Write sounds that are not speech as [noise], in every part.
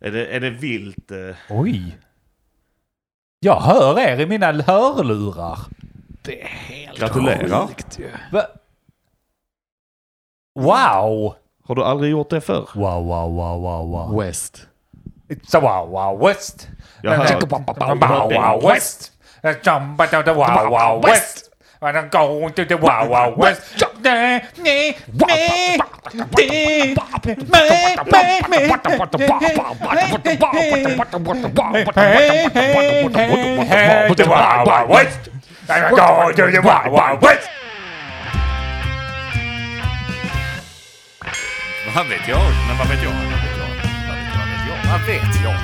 Är det, är det vilt? eh? Oj. Jag hör er i mina hörlurar. Det är helt Gratulerar. sjukt ju. Va? Wow! Har du aldrig gjort det förr? Wow, wow, wow, wow, wow. West. It's a wow, wow, west. Jag hör, Wow, wow, west. Wow, wow, west. And I'm going to the wow, wow, west. Me, me, me, Hey, hey, hey, hey, the wow, wow, west. I'm going to the wow, wow, west. vad vet jag? Men vad vet jag? Vad vet jag? Vad vet jag?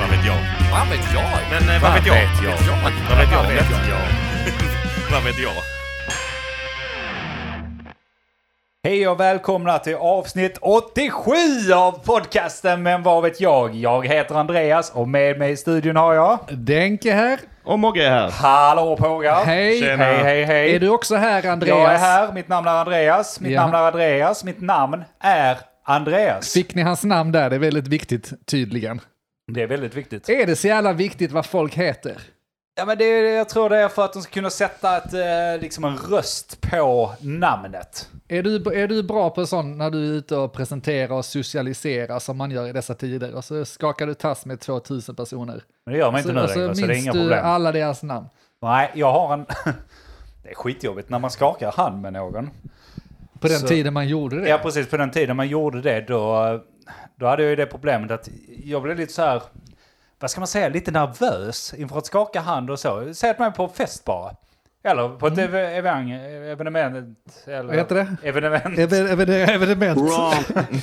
Vad vet jag? Vad vet jag? Men vad vet jag? Eh, vad vet jag? Vad vet jag? Vad vet jag? Hej och välkomna till avsnitt 87 av podcasten Men vad vet jag? Jag heter Andreas och med mig i studion har jag... Denke här. Och Mogge är här. Hallå pågar! Hej. Tjena. Hej, hej, hej! Är du också här Andreas? Jag är här, mitt namn är Andreas, mitt Ja. namn är Andreas, mitt namn är Andreas. Fick ni hans namn där? Det är väldigt viktigt tydligen. Det är väldigt viktigt. Är det så jävla viktigt vad folk heter? Ja men det, jag tror det är för att de ska kunna sätta ett, eh, liksom en röst på namnet. Är du, är du bra på sånt när du är ute och presenterar och socialiserar som man gör i dessa tider? Och så skakar du tass med 2000 personer. Men det gör man inte så, nu och så längre, så det är minns inga du problem. alla deras namn. Nej, jag har en... [laughs] det är skitjobbigt när man skakar hand med någon. På den Så- tiden man gjorde det. Ja, precis. På den tiden man gjorde det, då, då hade jag ju det problemet att jag blev lite så här, vad ska man säga, lite nervös inför att skaka hand och så. Säg att man är på fest bara. Eller på ett evang, evenemang. Eller Mm. Vad heter det? [laughs] Evenemang. Even- even- Evenement.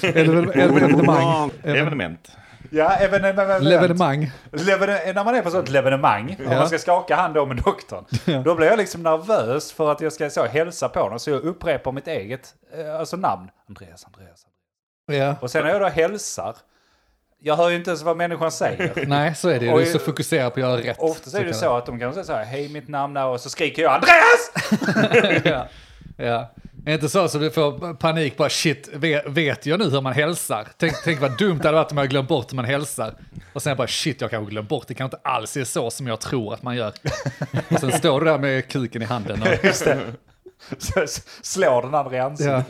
Eller evenemang. Evenement. Ja, evenemang. Evenemang. Levene- när man är på sånt evenemang och man ska skaka hand då med doktorn. [laughs] Då blir jag liksom nervös för att jag ska så hälsa på honom. Så jag upprepar mitt eget eh, alltså namn. Andreas, Andreas. Ja. Och sen när jag då hälsar. Jag hör ju inte ens vad människan säger. [laughs] Nej, så är det ju. Du är så fokuserad på att göra rätt. Ofta är det så att de kan säga så här, hej mitt namn är och så skriker jag Andreas! [laughs] ja. ja. Är inte så så du får panik bara shit, vet, jag nu hur man hälsar? Tänk, tänk vad dumt det hade varit om jag glömt bort hur man hälsar. Och sen bara shit, jag kanske glömt bort, det kan inte alls är så som jag tror att man gör. Och sen står du där med kuken i handen. Och, [laughs] Just det. Så slår den andra i ansiktet.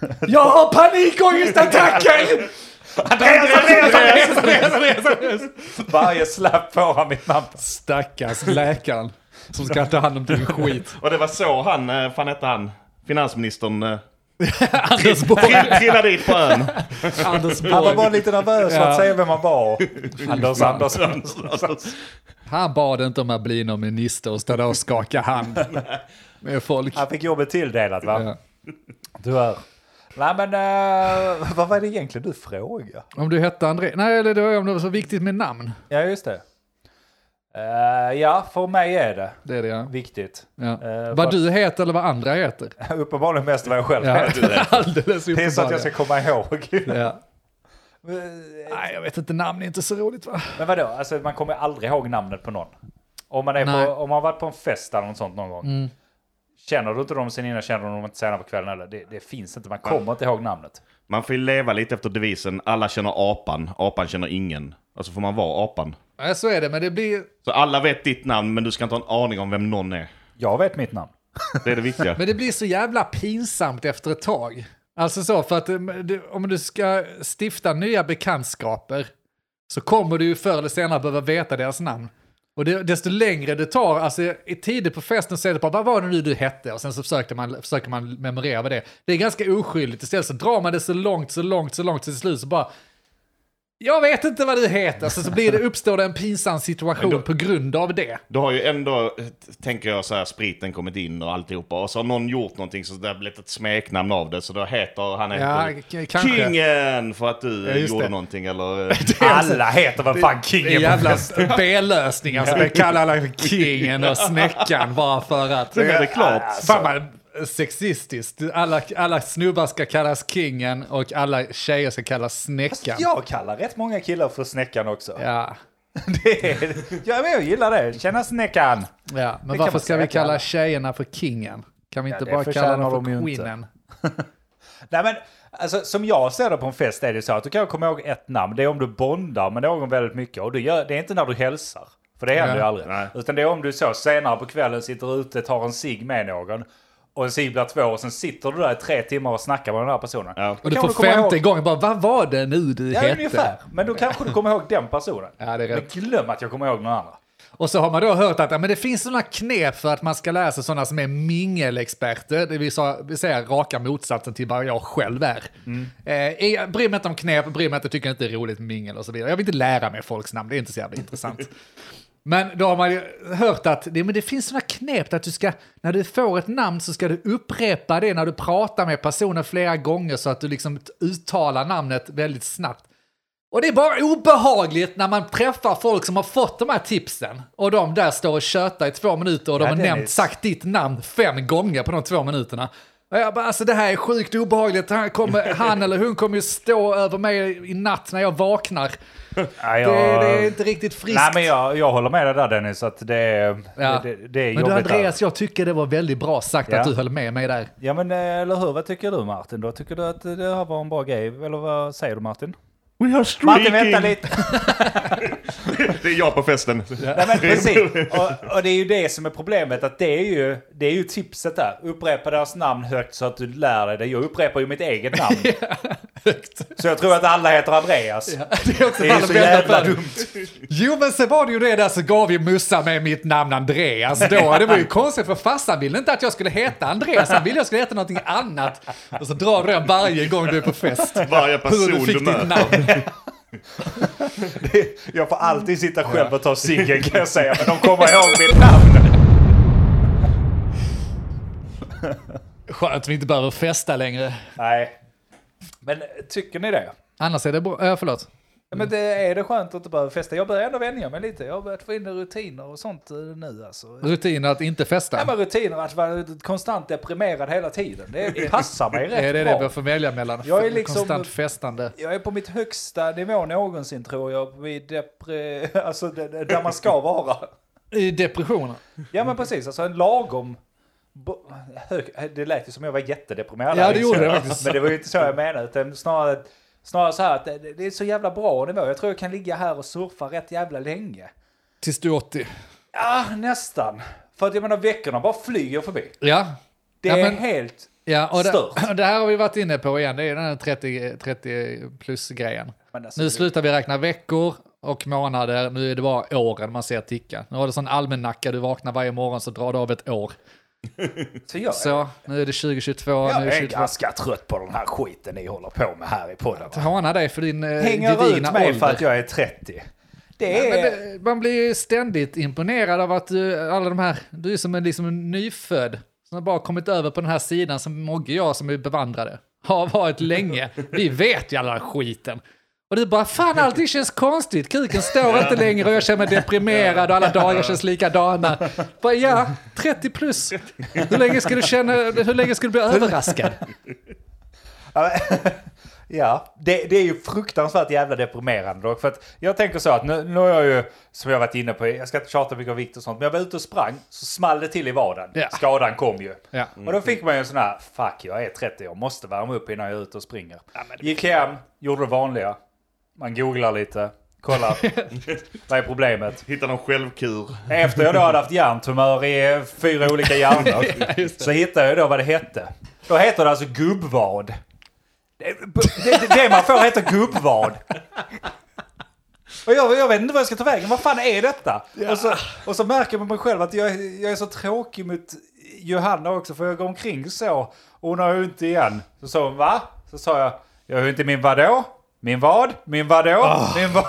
ja. Jag har panikångestattacker! Andreas, Andreas, Andreas, Andreas, Andreas, Andreas. Varje slapp får han mitt namn. Stackars läkaren som ska ta hand om din skit. Och det var så han, eh, fan hette han, finansministern, eh, [laughs] Anders Borg. trill, trillade dit på ön. Anders Han var Borg. bara lite nervös för Ja. att säga vem han var. Anders Andersson. Han bad inte om att bli någon minister och stå där och skaka hand [laughs] med folk. Han fick jobbet tilldelat va? Ja. Du hör. Nej men, eh, vad var det egentligen du frågade? Om du hette André, nej eller det var om det var så viktigt med namn. Ja, just det. Eh, ja, för mig är det Det är det ja. viktigt. ja. Eh, för vad du heter eller vad andra heter. [laughs] Uppenbarligen mest vad jag själv Ja. heter. [laughs] Alldeles Det är så att jag ska komma ihåg. [laughs] Ja. Nej, jag vet inte, namn är inte så roligt va? Men vadå, alltså man kommer aldrig ihåg namnet på någon. Om man, är Nej. på, om man har varit på en fest eller något sånt någon gång. Mm. Känner du inte dem sen innan, känner du dem inte senare på kvällen eller? Det, det finns inte, man kommer inte ihåg namnet. Man får ju leva lite efter devisen, alla känner apan, apan känner ingen. Alltså får man vara apan. Nej, så är det, men det blir... Så alla vet ditt namn, men du ska inte ha en aning om vem någon är. Jag vet mitt namn. Det är det viktiga. [laughs] Men det blir så jävla pinsamt efter ett tag. Alltså så, för att eh, om du ska stifta nya bekantskaper så kommer du ju förr eller senare behöva veta deras namn. Och det, desto längre det tar, alltså i tider på festen så är det bara, vad var det nu du hette? Och sen så försöker man, försöker man memorera vad det är. Det är ganska oskyldigt, istället så drar man det så långt, så långt, så långt så till slut så bara, jag vet inte vad du heter. Så, så blir det, [laughs] uppstår det en pinsam situation på grund av det. Då har ju ändå, tänker jag så här, spriten kommit in och alltihopa. Och så har någon gjort någonting så det har blivit ett smeknamn av det. Så då heter han heter. Kingen för att du Ja, gjorde det. någonting eller... [laughs] eh, Alla heter väl fan Det Kingen på jävla. [laughs] B-lösningar som jag kallar alla kingen och snäckan bara för att... Sen är det klart. Fan vad sexistiskt. Alla, alla snubbar ska kallas kingen och alla tjejer ska kallas snäckan. Jag kallar rätt många killar för Snäckan också. Ja, [laughs] Det är, ja, men jag gillar det. Tjena Snäckan! ja. men man varför ska vi alla. kalla tjejerna för kingen? Kan vi inte det bara kalla dem de för inte. queenen? [laughs] Nej men, Alltså, som jag ser det på en fest är det så att du kan komma ihåg ett namn. Det är om du bondar med någon väldigt mycket. Och du gör, det är inte när du hälsar. För det händer Ja. ju aldrig. Nej. Utan det är om du så senare på kvällen sitter ute, tar en cigg med någon. Och en blir två och sen sitter du där i tre timmar och snackar med den här personen. Ja. Och du får femte ihåg- gången bara, vad var det nu du Ja, hette? ungefär. Men då kanske du kommer ihåg den personen. Ja, det är Men rätt. glöm att jag kommer ihåg någon annan. Och så har man då hört att ja, men det finns sådana knep för att man ska lära sig sådana som är mingelexperter, det vill säga, vill säga raka motsatsen till vad jag själv är. Eh, jag bryr mig inte om knep, bryr mig inte, tycker inte det är roligt med mingel och så vidare. Jag vill inte lära mig folks namn, det är inte så jävla intressant. [laughs] Men då har man ju hört att det, men det finns sådana knep att du ska, när du får ett namn så ska du upprepa det när du pratar med personen flera gånger så att du liksom uttalar namnet väldigt snabbt. Och det är bara obehagligt när man träffar folk som har fått de här tipsen och de där står och tjötar i två minuter och de Ja, har nämnt sagt ditt namn fem gånger på de två minuterna. Jag bara, alltså det här är sjukt obehagligt. Han, kommer, [laughs] han eller hon kommer ju stå över mig i natt när jag vaknar. Ja, Det, jag- det är inte riktigt friskt. Nej, men jag, jag håller med dig där Dennis. Att det är, Ja. det, det, det är Men du där. Andreas, jag tycker det var väldigt bra sagt Ja. att du höll med mig där. Ja men eh, eller hur, vad tycker du Martin då? Tycker du att det här var en bra grej? Eller vad säger du Martin? We are Martin vänta lite! [laughs] [laughs] Det är jag på festen. Nej men precis. Och, och det är ju det som är problemet. Att det är ju, det är ju tipset där. Upprepa deras namn högt så att du lär dig det. Jag upprepar ju mitt eget namn. [laughs] Så jag tror att alla heter Andreas. Det är också Det är så jävla dumt. Jo, men så var det ju det där så gav ju Mussa med mitt namn Andreas då. [laughs] Det var ju konstigt för farsan ville inte att jag skulle heta Andreas, han ville att jag skulle heta någonting annat. Och så drar du den varje gång du är på fest. Varje Hur person du du fick ditt möter. namn. [laughs] Jag får alltid sitta själv och ta ciggen kan jag säga. Men de kommer ihåg mitt [laughs] namn. Skönt att vi inte behöver festa längre. Nej. Men tycker ni det? Annars är det bra. Äh, förlåt. Men det, är det skönt att inte behöva festa? Jag börjar ändå vänja mig lite. Jag har börjat få in rutiner och sånt eh, nu alltså. Rutiner att inte Nej, festa. men rutiner att vara konstant deprimerad hela tiden. Det passar mig [laughs] rätt Är det bra. det vi får välja mellan? Jag är liksom- Konstant festande. Jag är på mitt högsta nivå någonsin tror jag. Vid depre... [laughs] Alltså där man ska vara. [laughs] I depressioner. Ja men precis, alltså en lagom... Det lät ju som jag var jättedeprimerad. Ja, det gjorde det faktiskt. Men det var ju inte så jag menade. Utan snarare, snarare så här att det, det är så jävla bra nivå. Jag tror jag kan ligga här och surfa rätt jävla länge. Tills du är 80. Ja, nästan. För att jag menar veckorna bara flyger förbi. Ja. Det Ja, är men- helt... Ja, och det, [laughs] det här har vi varit inne på igen, det är den här 30, 30 plus-grejen. Alltså, Nu slutar vi räkna veckor och månader, nu är det bara åren man ser ticka. Nu har du sån almanacka, du vaknar varje morgon så drar du av ett år. [laughs] Så jag, Så, nu är det 2022, jag nu är det är 2022. ganska trött på den här skiten ni håller på med här i podden. va? Håna dig för din eh, Hänger ut gedigna mig ålder. för att jag är 30. Det är... det, man blir ständigt imponerad av att du, alla de här, du är som en, liksom en nyfödd som har bara kommit över på den här sidan som Mogge och jag som är bevandrade har varit länge. Vi vet ju alla skiten. Och du bara, fan allting känns konstigt, kuken står inte längre och jag känner mig deprimerad och alla dagar känns likadana. Bara, ja, 30 plus. Hur länge ska du känna, hur länge ska du bli överraskad? [laughs] Ja, det, det är ju fruktansvärt jävla deprimerande dock. För att jag tänker så att nu, nu har jag ju, som jag varit inne på, jag ska inte tjata mycket om vikt och sånt, men jag var ute och sprang, så small det till i vaden. Ja. Skadan kom ju. Ja. Och då fick man ju en sån här, fuck jag är 30, jag måste värma upp innan jag är ute och springer. Gick hem, gjorde det vanliga. Man googlar lite, kollar, [laughs] vad är problemet? Hitta någon självkur. Efter jag då hade haft hjärntumör i fyra olika hjärnor [laughs] så hittade jag då vad det hette. Då heter det alltså gubbvad. Det, det, det man får heter gubbvad. Och jag, jag vet inte vad jag ska ta vägen. Vad fan är detta? Och, så, och så märker man mig själv att jag, är- jag är så tråkig mot Johanna också. För jag går omkring så. Och hon har ju inte igen. Så sa hon va? Så sa jag. Jag har ju inte min vadå? Min vad? Min vadå? Min vad?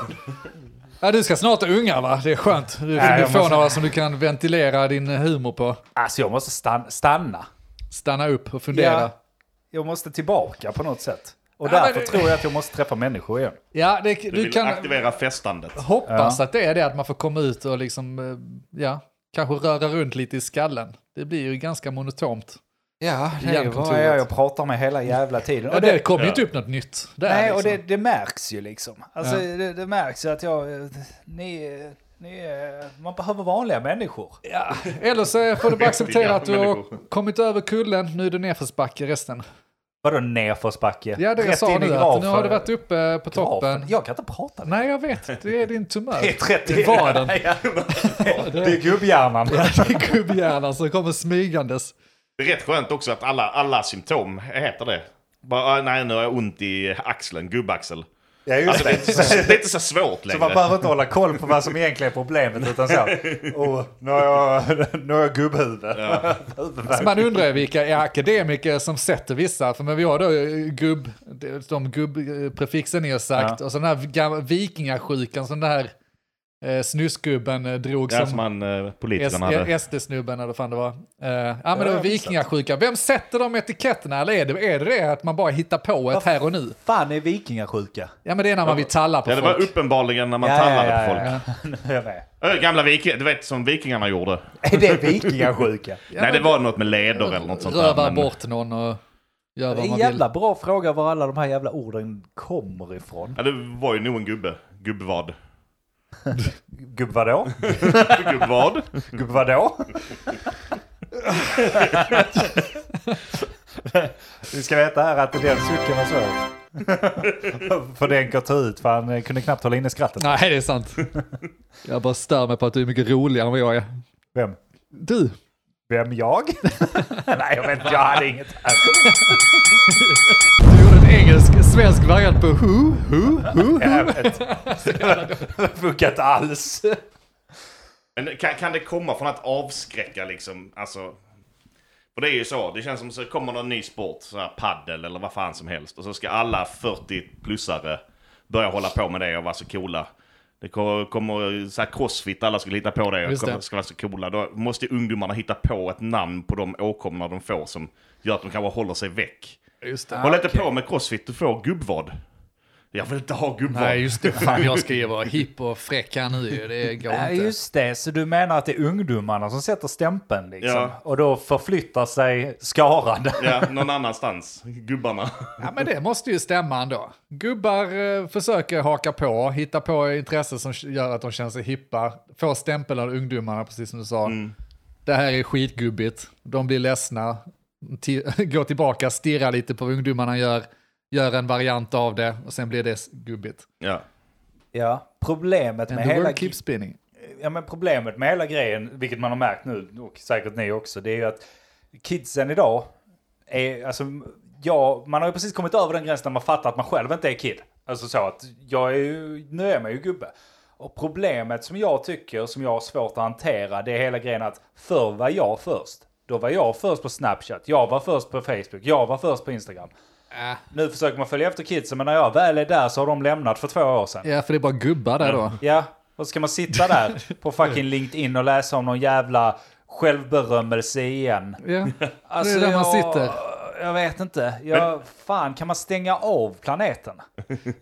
Ja, du ska snart unga va? Det är skönt. Du, Nej, du får måste- några som du kan ventilera din humor på. Alltså jag måste stan- stanna. Stanna upp och fundera. Ja, jag måste tillbaka på något sätt. Och Ja, därför men- tror jag att jag måste träffa människor igen. Ja, det, Du du vill kan aktivera festandet. hoppas att det är det, att man får komma ut och liksom, eh, ja, kanske röra runt lite i skallen. Det blir ju ganska monotont. Ja, det är vad jag, jag pratar med hela jävla tiden. Ja, det kommer ju inte upp något nytt. Där, nej, liksom. och det, det märks ju liksom. Alltså, Ja. det, det märks ju att jag... Ni, ni, man behöver vanliga människor. Ja, eller så får du bara [laughs] acceptera att du har kommit över kullen, nu är det nedförsbacke resten. Vadå nerförsbacke? Ja, det jag Rätt sa nu, att nu har du varit uppe på Grafen? toppen. Jag kan inte prata. Nej, jag vet. Det är din tumör. Det är 30. Det var den. [laughs] Ja, det är gubbhjärnan. [laughs] Ja, det är gubbhjärnan som kommer smygandes. Det är rätt skönt också att alla, alla symptom heter det. Bara, ah, nej, nu har jag ont i axeln, gubbaxel. Ja, just Alltså, det, är inte så, det är inte så svårt Så längre. man behöver inte hålla koll på vad som egentligen är problemet [laughs] utan så. Oh, nu har jag, nu har jag gubbhuvud. [laughs] Huvudvärk. Så man undrar vilka är akademiker som sätter vissa, för men vi har då eh, gubb, de gubbprefixen ni har sagt, och så den här vikingasjukan som den här eh, snusgubben eh, drog Ja, som som han, eh, politikerna hade. SD-snubben eller vad fan det var. Eh, ja men det var vikingasjuka. Vem sätter de etiketterna? Eller är det, är det det att man bara hittar på ett här och nu? fan är vikingasjuka? Ja men det är när man vill talla på Ja, det var folk. uppenbarligen när man Ja, tallade ja, på folk. ja. [laughs] Nu är jag med. Ö, Gamla vikingar, du vet som vikingarna gjorde. Är det vikingasjuka? [laughs] Nej, det var något med leder eller något sånt Röva där. men- bort någon och gör Det vad är man en vill. jävla bra fråga var alla de här jävla orden kommer ifrån. Ja, det var ju nog en gubbe. Gubbvad. Gubb vadå? Gubbvad? Gubb vadå? Vi ska veta här att den sucken var svår. för den går ta ut för han kunde knappt hålla inne skrattet. Nej det är sant. Jag bara stör mig på att du är mycket roligare än vad jag är. Vem? Du, Vem jag? [laughs] Nej jag vet inte, jag hade inget du gjorde en engelsk, svensk variant på who, who, who. Jag vet. Det [laughs] funkar inte alls. Men kan, kan det komma från att avskräcka liksom? Alltså... För det är ju så, det känns som så kommer någon ny sport, så här paddel eller vad fan som helst. Och så ska alla 40-plussare börja hålla på med det och vara så coola. Det ko- kommer så här crossfit, alla skulle hitta på det och kommer, ska vara så coola. Då måste ungdomarna hitta på ett namn på de åkommorna de får som gör att de kanske håller sig väck. Just det. Håll inte på med crossfit, du får gubbvad. Jag vill inte ha gubbvad. Nej just det, fan jag ska ju vara [laughs] hipp och fräck här nu. Det går Nej, inte. just det. Så du menar att det är ungdomarna som sätter stämpeln liksom? Ja. Och då förflyttar sig skaran? Ja, någon annanstans. Gubbarna. Ja men det måste ju stämma ändå. Gubbar eh, försöker haka på, hitta på intressen som gör att de känner sig hippa. Får stämpel av ungdomarna, precis som du sa. Det här är skitgubbigt. De blir ledsna, [laughs] går tillbaka, stirrar lite på vad ungdomarna gör, gör en variant av det och sen blir det gubbigt. Ja. Ja, problemet And med hela... keeps spinning. Ja, men problemet med hela grejen, vilket man har märkt nu, och säkert ni också, det är ju att kidsen idag är, alltså, ja, man har ju precis kommit över den gränsen när man fattar att man själv inte är kid. Alltså så att jag är ju, nu är man ju gubbe. Och problemet som jag tycker, som jag har svårt att hantera, det är hela grejen att förr var jag först. Då var jag först på Snapchat, jag var först på Facebook, jag var först på Instagram. Äh, Nu försöker man följa efter kidsen, men när jag väl är där så har de lämnat för två år sedan. ja, för det är bara gubbar där då. Ja, och ska man sitta där på fucking LinkedIn och läsa om någon jävla självberömmelse igen? Ja, Alltså, [laughs] det är där man jag, sitter. Jag vet inte. Jag, fan, kan man stänga av planeten?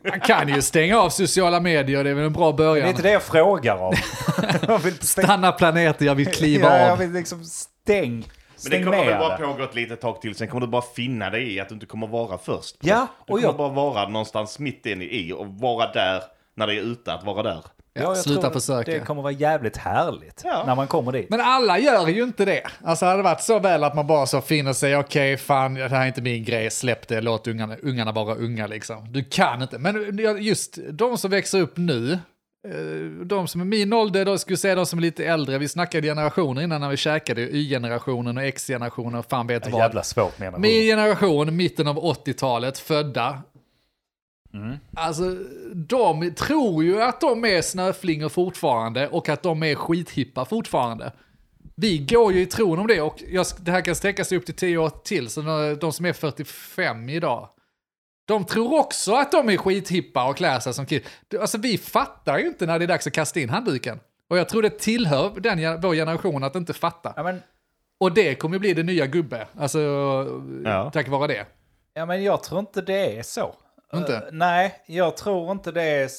Man kan ju stänga av sociala medier, det är väl en bra Det är början. inte det jag frågar om. [laughs] jag vill inte stänga, Stanna planeten, jag vill kliva ja, jag av. vill liksom stäng. Men det kommer väl bara pågå ett litet tag till, sen kommer du bara finna dig i att du inte kommer vara först. Ja, Du och kommer jag, bara vara någonstans mitt inne i och vara där när det är ute att vara där. ja, jag sluta tror försöka. Det kommer vara jävligt härligt Ja. när man kommer dit. Men alla gör ju inte det. Alltså hade det varit så väl att man bara så finner sig, okej fan det här är inte min grej, släpp det, låt ungarna, ungarna vara unga liksom. Du kan inte. Men just de som växer upp nu, de som är min ålder, då skulle säga de som är lite äldre, vi snackade generationer innan när vi käkade, Y-generationen och X-generationen och fan vet vad. jävla svårt menar Min generation, mitten av 80-talet, födda. Mm. Alltså, de tror ju att de är snöflingor fortfarande och att de är skithippa fortfarande. Vi går ju i tron om det och jag, det här kan sträcka sig upp till 10 år till, så de som är 45 idag. De tror också att de är skithippa och klär sig som kid. Alltså vi fattar ju inte när det är dags att kasta in handduken. Och jag tror det tillhör den, vår generation att inte fatta. Ja, men Och det kommer bli det nya gubbe. Alltså, Ja. tack vare det. Ja, men jag tror inte det är så. Inte? Eh, nej, jag tror inte det är...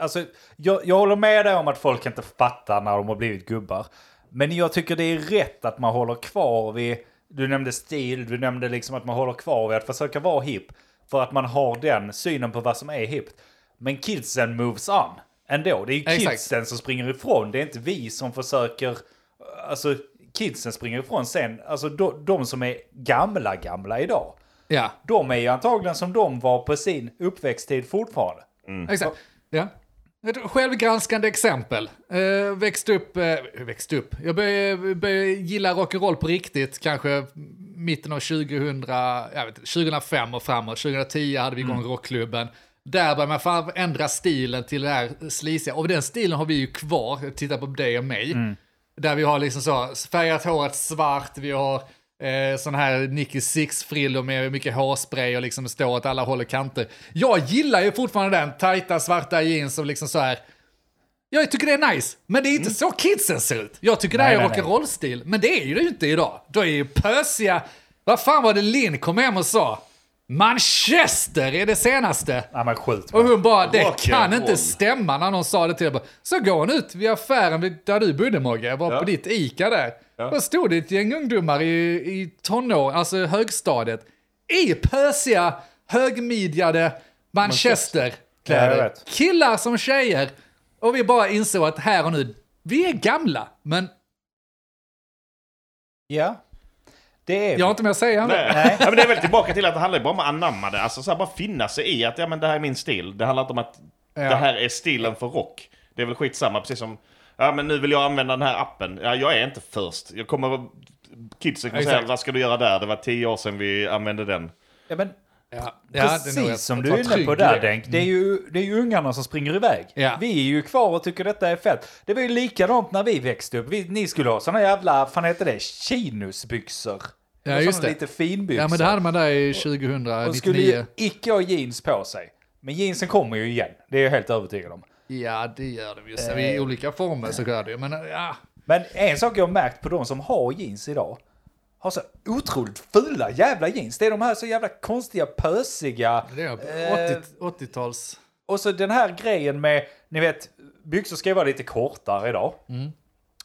Alltså, jag, jag håller med dig om att folk inte fattar när de har blivit gubbar. Men jag tycker det är rätt att man håller kvar vid... Du nämnde stil, du nämnde liksom att man håller kvar vid att försöka vara hipp. För att man har den synen på vad som är hippt. Men kidsen moves on ändå. Det är ju Exakt. kidsen som springer ifrån. Det är inte vi som försöker... Alltså, kidsen springer ifrån sen. Alltså de, de som är gamla, gamla idag. Ja, De är ju antagligen som de var på sin uppväxttid fortfarande. exakt. Ja. Ett självgranskande exempel. Uh, växte upp, uh, växte upp. Jag började, började gilla rock'n'roll på riktigt, kanske mitten av 2000, jag vet, inte, 2005 och framåt. 2010 hade vi igång rockklubben. Där började man fan ändra stilen till det här slisiga. Och den stilen har vi ju kvar, titta på dig och mig. Där vi har liksom så, färgat håret svart, vi har eh, sån här Nicky Six-frillor med mycket hårspray och liksom står åt alla håll och kanter. Jag gillar ju fortfarande den, tajta svarta jeans och liksom så här. Jag tycker det är nice, men det är inte så kidsen ser ut. Jag tycker det Nej, här är rock'n'roll-stil, men det är ju det ju inte idag. Då är ju pösiga... Vad fan var det Linn kom hem och sa? Manchester är det senaste. Ja men skjut Och hon bara, det kan inte stämma när någon sa det till henne. Så går hon ut vid affären där du bodde Mogge, var Ja. på ditt ICA där. Ja. Då stod det ett gäng ungdomar i, i tonår, alltså högstadiet, i pösiga, högmidjade Ja, Manchester-kläder. vet. Killar som tjejer. Och vi bara insåg att här och nu, vi är gamla, men Ja. Det är jag har inte mer att säga. det. Nej. Ja, men det är väl tillbaka till att det handlar bara om att anamma det. Alltså så här, bara finna sig i att ja, men det här är min stil. Det handlar inte om att Ja. det här är stilen för rock. Det är väl skitsamma, precis som ja men nu vill jag använda den här appen. Ja, jag är inte först. Jag kommer... Kidsen kommer säga, vad ska du göra där? Det var tio år sedan vi använde den. Ja, men Ja, ja, det är nog precis som du är inne på där. Denk. Det är, ju, det är ju ungarna som springer iväg. Ja. Vi är ju kvar och tycker detta är fett. Det var ju likadant när vi växte upp. Vi, ni skulle ha såna jävla, fan heter det, chinosbyxor. Ja, just det. Lite finbyxor. Ja, men det hade man där i Och skulle 2099. ju icke ha jeans på sig. Men jeansen kommer ju igen. Det är jag helt övertygad om. Ja, det gör de ju. Så Eh. I olika former så gör det ju. Men ja, Men en sak jag har märkt på de som har jeans idag. Har så otroligt fula jävla jeans. Det är de här så jävla konstiga, pösiga. det är eh, 80 80-tals... Och så den här grejen med, ni vet, byxor ska ju vara lite kortare idag.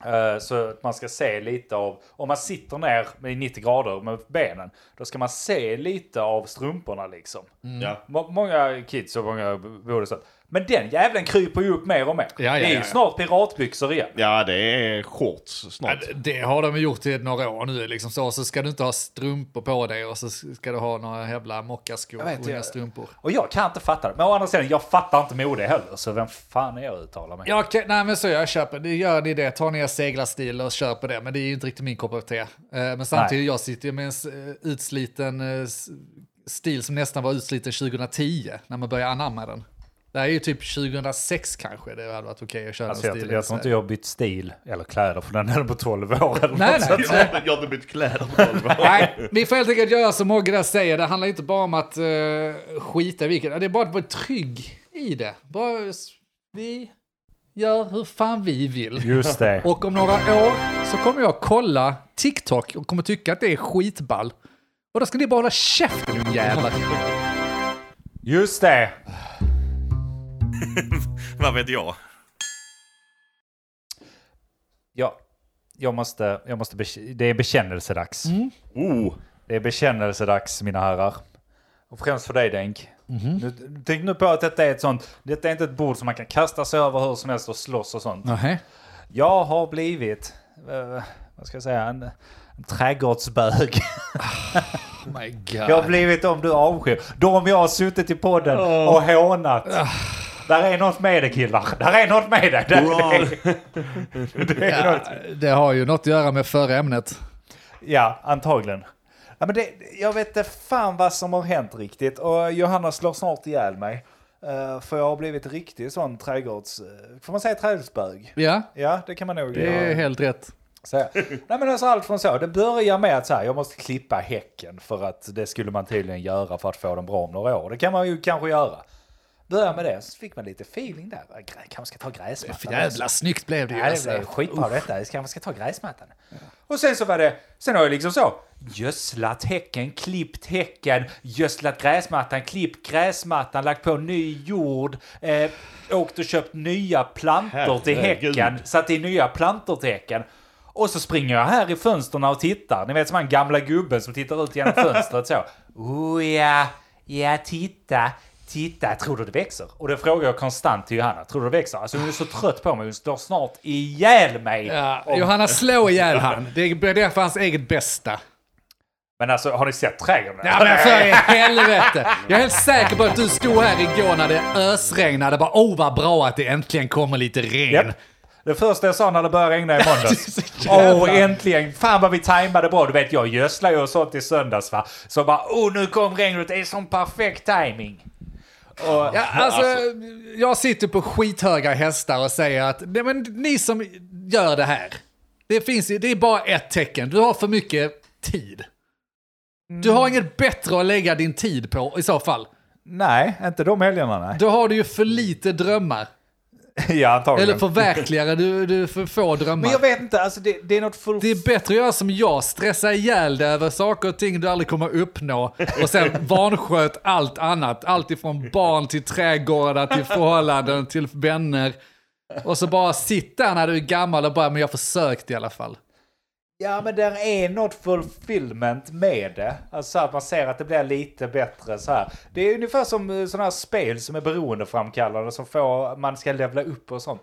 Eh, Så att man ska se lite av, om man sitter ner med 90 grader med benen, då ska man se lite av strumporna liksom. Ja. Må- Många kids och många borde så. Men den jävlen kryper ju upp mer och mer. Ja, ja, det är ju ja, snart piratbyxor igen. ja, det är shorts snart. Ja, det har de gjort i några år nu liksom så. Så ska du inte ha strumpor på dig och så ska du ha några jävla mockaskor Jag vet, och inga jag- strumpor. Och jag kan inte fatta det. Men å andra sidan, jag fattar inte mode heller. Så vem fan är jag att uttala mig? Ja, okej, nej men så jag köper, det gör ni det, ta ner seglarstil och kör på det, men det är ju inte riktigt min kopp av te. Men samtidigt, jag sitter ju med en eh, utsliten eh, stil som nästan var utsliten 2010, när man började anamma den. Det här är ju typ 2006 kanske, det hade varit okej att köra Alltså, den jag, jag tror inte jag har bytt stil eller kläder för den är på 12 år eller Nej, något nej. sånt. Jag har- jag har inte bytt kläder på tolv år. Nej, vi får helt enkelt göra som Mogge där säger. Det handlar inte bara om att uh, skita i vilket. Det är bara att vara trygg i det. Bara, vi gör hur fan vi vill. Just det. Och om några år så kommer jag kolla TikTok och kommer tycka att det är skitball. Och då ska ni bara hålla käften jävlar. Just det. [laughs] Vad vet jag? Ja, jag måste, jag måste det är bekännelsedags. Oh, Det är bekännelsedags mina herrar. Och främst för dig Denk. Nu, tänk nu på att detta är ett sånt, detta är inte ett bord som man kan kasta sig över hur som helst och slåss och sånt. Nej. Jag har blivit, eh, vad ska jag säga, en, en trädgårdsbög. Oh my god. Jag har blivit om du avskyr. De jag har suttit i podden och hånat. Där är något med det killar. Där är något med det. det, det, det ja, det har ju något att göra med förra ämnet. Ja, antagligen. Ja, men det, jag vet inte fan vad som har hänt riktigt. Och Johanna slår snart ihjäl mig. Eh, för jag har blivit riktigt sån trädgårds... eh, får man säga trädgårdsbög? Ja, Ja, det kan man nog det är göra. helt rätt. säga. Nej men alltså allt från så. Det börjar med att så här, jag måste klippa häcken för att det skulle man tydligen göra för att få den bra om några år. Det kan man ju kanske göra. Börja med det, så fick man lite feeling där. Kanske ska ta gräsmattan. Jävla snyggt blev det ju. Ja, det alltså. blev skitbra detta. Jag kanske ska ta gräsmattan. Och sen så var det, sen har jag liksom så, gödslat häcken, klippt häcken, gödslat gräsmattan, klippt gräsmattan, lagt på ny jord, eh, åkt och köpt nya plantor till häcken, satt in nya plantor till häcken. Och så springer jag här i fönstren och tittar. Ni vet som han gamla gubben som tittar ut genom [laughs] fönstret så. Oh ja, ja titta, titta, tror du det växer? Och det frågar jag konstant till Johanna, tror du det växer? Alltså hon är så trött på mig, hon slår snart ihjäl mig. Ja, om- Johanna, slå ihjäl han. Det är det är för hans eget bästa. Men alltså, har ni sett trädgården? Ja men för i helvete! Jag är helt säker på att du stod här igår när det ösregnade. Bara, oh vad bra att det äntligen kommer lite regn. Japp. Det första jag sa när det började regna i [laughs] måndags. Åh, jävla- äntligen! Fan vad vi tajmade bra. Du vet, jag gödslar ju och sånt i söndags va. Så bara, åh nu kom regnet. Det är sån perfekt timing. Och, Ja, alltså, jag sitter på skithöga hästar och säger att nej, men ni som gör det här, det, finns, det är bara ett tecken. Du har för mycket tid. Du har inget bättre att lägga din tid på i så fall. Nej, inte de helgerna nej. Då har du ju för lite drömmar. [laughs] ja, antagligen. Eller förverkligare, du, du för få drömmar. Men jag vet inte, alltså det, det är något full... Det är bättre att göra som jag, stressa ihjäl dig över saker och ting du aldrig kommer uppnå och sen [laughs] vansköt allt annat. Allt ifrån barn till trädgårdar till förhållanden till vänner. Och så bara sitta när du är gammal och bara, men jag försökte i alla fall. Ja, men där är något fulfillment med det. Alltså att man ser att det blir lite bättre så här. Det är ungefär som eh, sådana här spel som är beroendeframkallande som får man ska levla upp och sånt.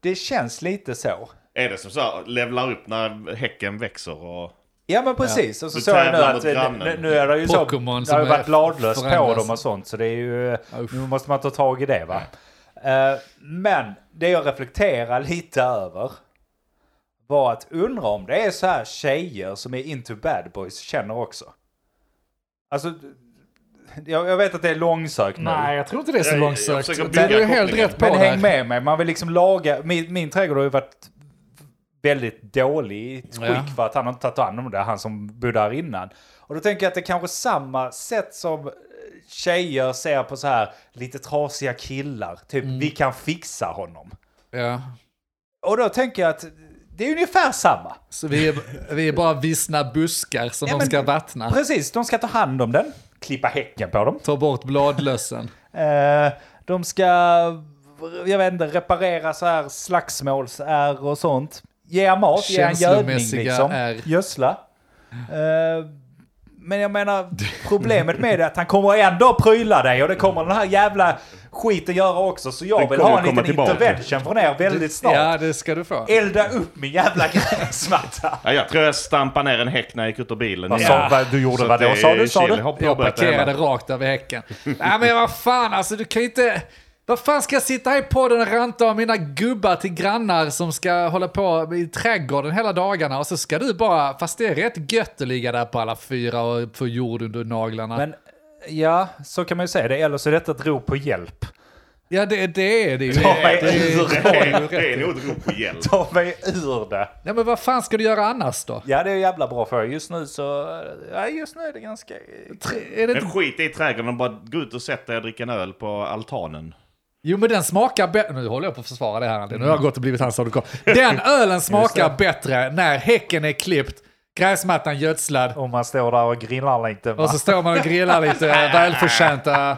Det känns lite så. Är det som så här, levlar upp när häcken växer och... Ja men precis, och så såg jag nu att nu, nu är det ju så, Pokémon det har ju varit bladlöst på dem och sånt så det är ju, Uff. nu måste man ta tag i det va. Eh, men det jag reflekterar lite över var att undra om det är så här tjejer som är into bad boys känner också. Alltså, jag, jag vet att det är långsökt nu. Nej, jag tror inte det är så Jag- jag långsökt. försöker Det bygga är du helt kopplingen. rätt på Men där. häng med mig, man vill liksom laga, min, min trädgård har ju varit väldigt dålig i skick Ja. för att han har inte tagit hand om det, han som bodde här innan. Och då tänker jag att det är kanske samma sätt som eh, tjejer ser på så här lite trasiga killar, typ Mm. vi kan fixa honom. Ja. Och då tänker jag att det är ungefär samma. Så vi är, vi är bara vissna buskar som Ja, de ska vattna. Precis, de ska ta hand om den, klippa häcken på dem. Ta bort bladlössen. [laughs] Eh, de ska, jag vet inte, reparera så här slagsmålsär och sånt. Ge mat, ge en gödning liksom. ärr. Gödsla. Eh, men jag menar, [laughs] problemet med det är att han kommer ändå pryla dig och det kommer den här jävla skiten göra också. Så jag Den vill kommer ha en liten tillbaka. intervention från er väldigt snart. Ja, det ska du få. Elda upp min jävla [laughs] gräsmatta. Ja, jag tror jag stampade ner en häck när jag gick ut ur bilen. Vad Ja. sa du gjorde? Så Vad då det- sa du? Sa du? Jag parkerade rakt över häcken. Nej men vad fan alltså, du kan ju inte... Vad fan ska jag sitta här i podden och ranta om mina gubbar till grannar som ska hålla på i trädgården hela dagarna och så ska du bara, fast det är rätt gött att ligga där på alla fyra och få jord under naglarna. Men ja, så kan man ju säga det. Eller så är detta ett rop på hjälp. ja det, det är det ju. Ta mig Det ur det Det är det i. är nog ett rop på hjälp. Ta mig ur det. Ja men vad fan ska du göra annars då? Ja, det är jävla bra fråga. Just nu så... Ja, just nu är det ganska... Är det Men skit i trädgården och bara gå ut och sätta dig och dricka en öl på altanen. Jo men den smakar bättre, nu håller jag på att försvara det här Andy. nu har jag gått och blivit hans advokat. Den [laughs] ölen smakar bättre när häcken är klippt, gräsmattan gödslad Om man står där och grillar lite. va? och så står man och grillar lite [laughs] välförtjänta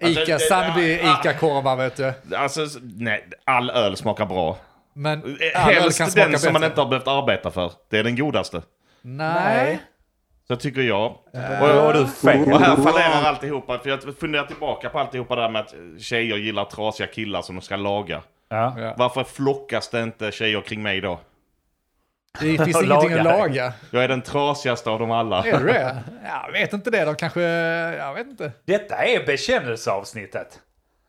Ica, Sandby Ica-korvar vet du. Alltså, nej, all öl smakar bra. Men all öl Helst kan den smaka som man bättre. inte har behövt arbeta för. Det är den godaste. Nej. Så tycker jag. Då har du fel. Och här fallerar alltihopa. För jag funderar tillbaka på alltihopa där med att tjejer gillar trasiga killar som de ska laga. Ja. Varför flockas det inte tjejer kring mig då? Det finns Och [laughs] ingenting laga. att laga. Jag är den trasigaste av dem alla. Är du det? [laughs] Jag vet inte det. De kanske... Jag vet inte. Detta är bekännelseavsnittet.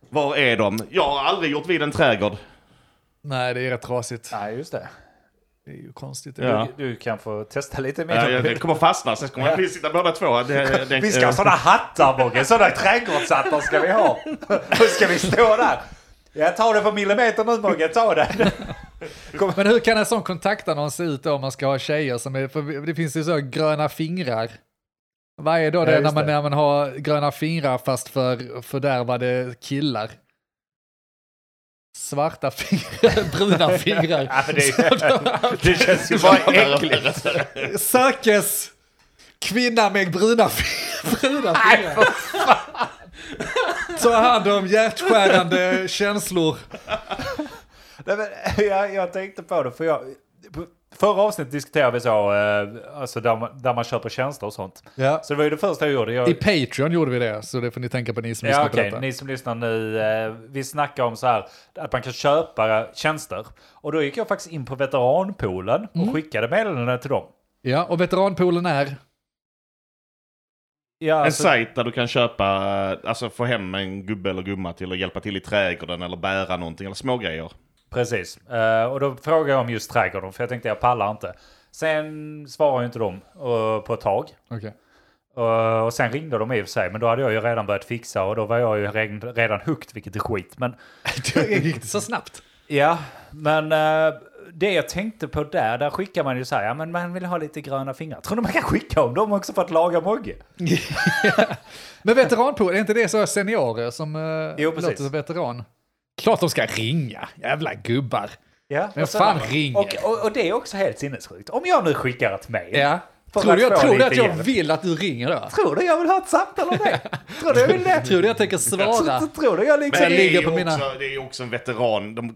Var är de? Jag har aldrig gjort vid en trädgård. Nej, det är rätt trasigt. Nej, just det. Det är ju konstigt. Ja. Du, du kan få testa lite mer. Ja, jag- det kommer fastna, sen kommer vi sitta båda två. Det, det, [laughs] Vi ska ha sådana hattar Mogge, sådana trädgårdshattar ska vi ha. Hur ska vi stå där? Jag tar det på millimeter nu Mogge, ta det. [laughs] Men hur kan en sån kontaktannons se ut då om man ska ha tjejer som är... För det finns ju så gröna fingrar. Vad är då det just när man, det. när man har gröna fingrar fast för fördärvade killar? Svarta fingrar, [laughs] bruna [laughs] fingrar. Ja, det, [laughs] det känns ju bara äckligt. Sökes kvinna med bruna, bruna fingrar. Ta hand om hjärtskärande känslor. Nej, men, jag, jag tänkte på det, för jag... Förra avsnittet diskuterade vi så, eh, alltså där man, där man köper tjänster och sånt. Ja. Så det var ju det första jag gjorde. Jag, I Patreon gjorde vi det, så det får ni tänka på ni som Ja lyssnar okej, på detta. ni som lyssnar nu, eh, vi snackar om så här att man kan köpa tjänster. Och då gick jag faktiskt in på veteranpoolen och Mm. skickade meddelanden till dem. Ja, och veteranpoolen är... Ja, En alltså, sajt där du kan köpa, alltså få hem en gubbe eller gumma till att hjälpa till i trädgården eller bära någonting eller smågrejer. Precis. Eh, och då frågade jag om just trädgården, för jag tänkte jag pallar inte. Sen svarade ju inte de eh, på ett tag. Okej. Uh, och sen ringde de i och för sig, men då hade jag ju redan börjat fixa och då var jag ju redan, hooked, vilket är skit. Men [laughs] Gick det så snabbt? ja, men det jag tänkte på där, där skickar man ju så här, ja men man vill ha lite gröna fingrar. Tror du man kan skicka om dem också för att laga Mogge? [laughs] Men veteranpool, är inte det så seniorer som Jo, precis. låter som veteran? Klart de ska ringa, jävla gubbar. Ja, Men fan ringer. Och, och, och det är också helt sinnessjukt. Om jag nu skickar ett mejl. Ja. Tror du, jag, tror du att jag hjälp. vill att du ringer då? Tror du jag vill ha ett samtal om det? [laughs] tror du jag vill det? Tror du jag tänker svara? Tror, tror du jag liksom... Men det, ligger är på ju mina- också, det är ju också en veteran. De,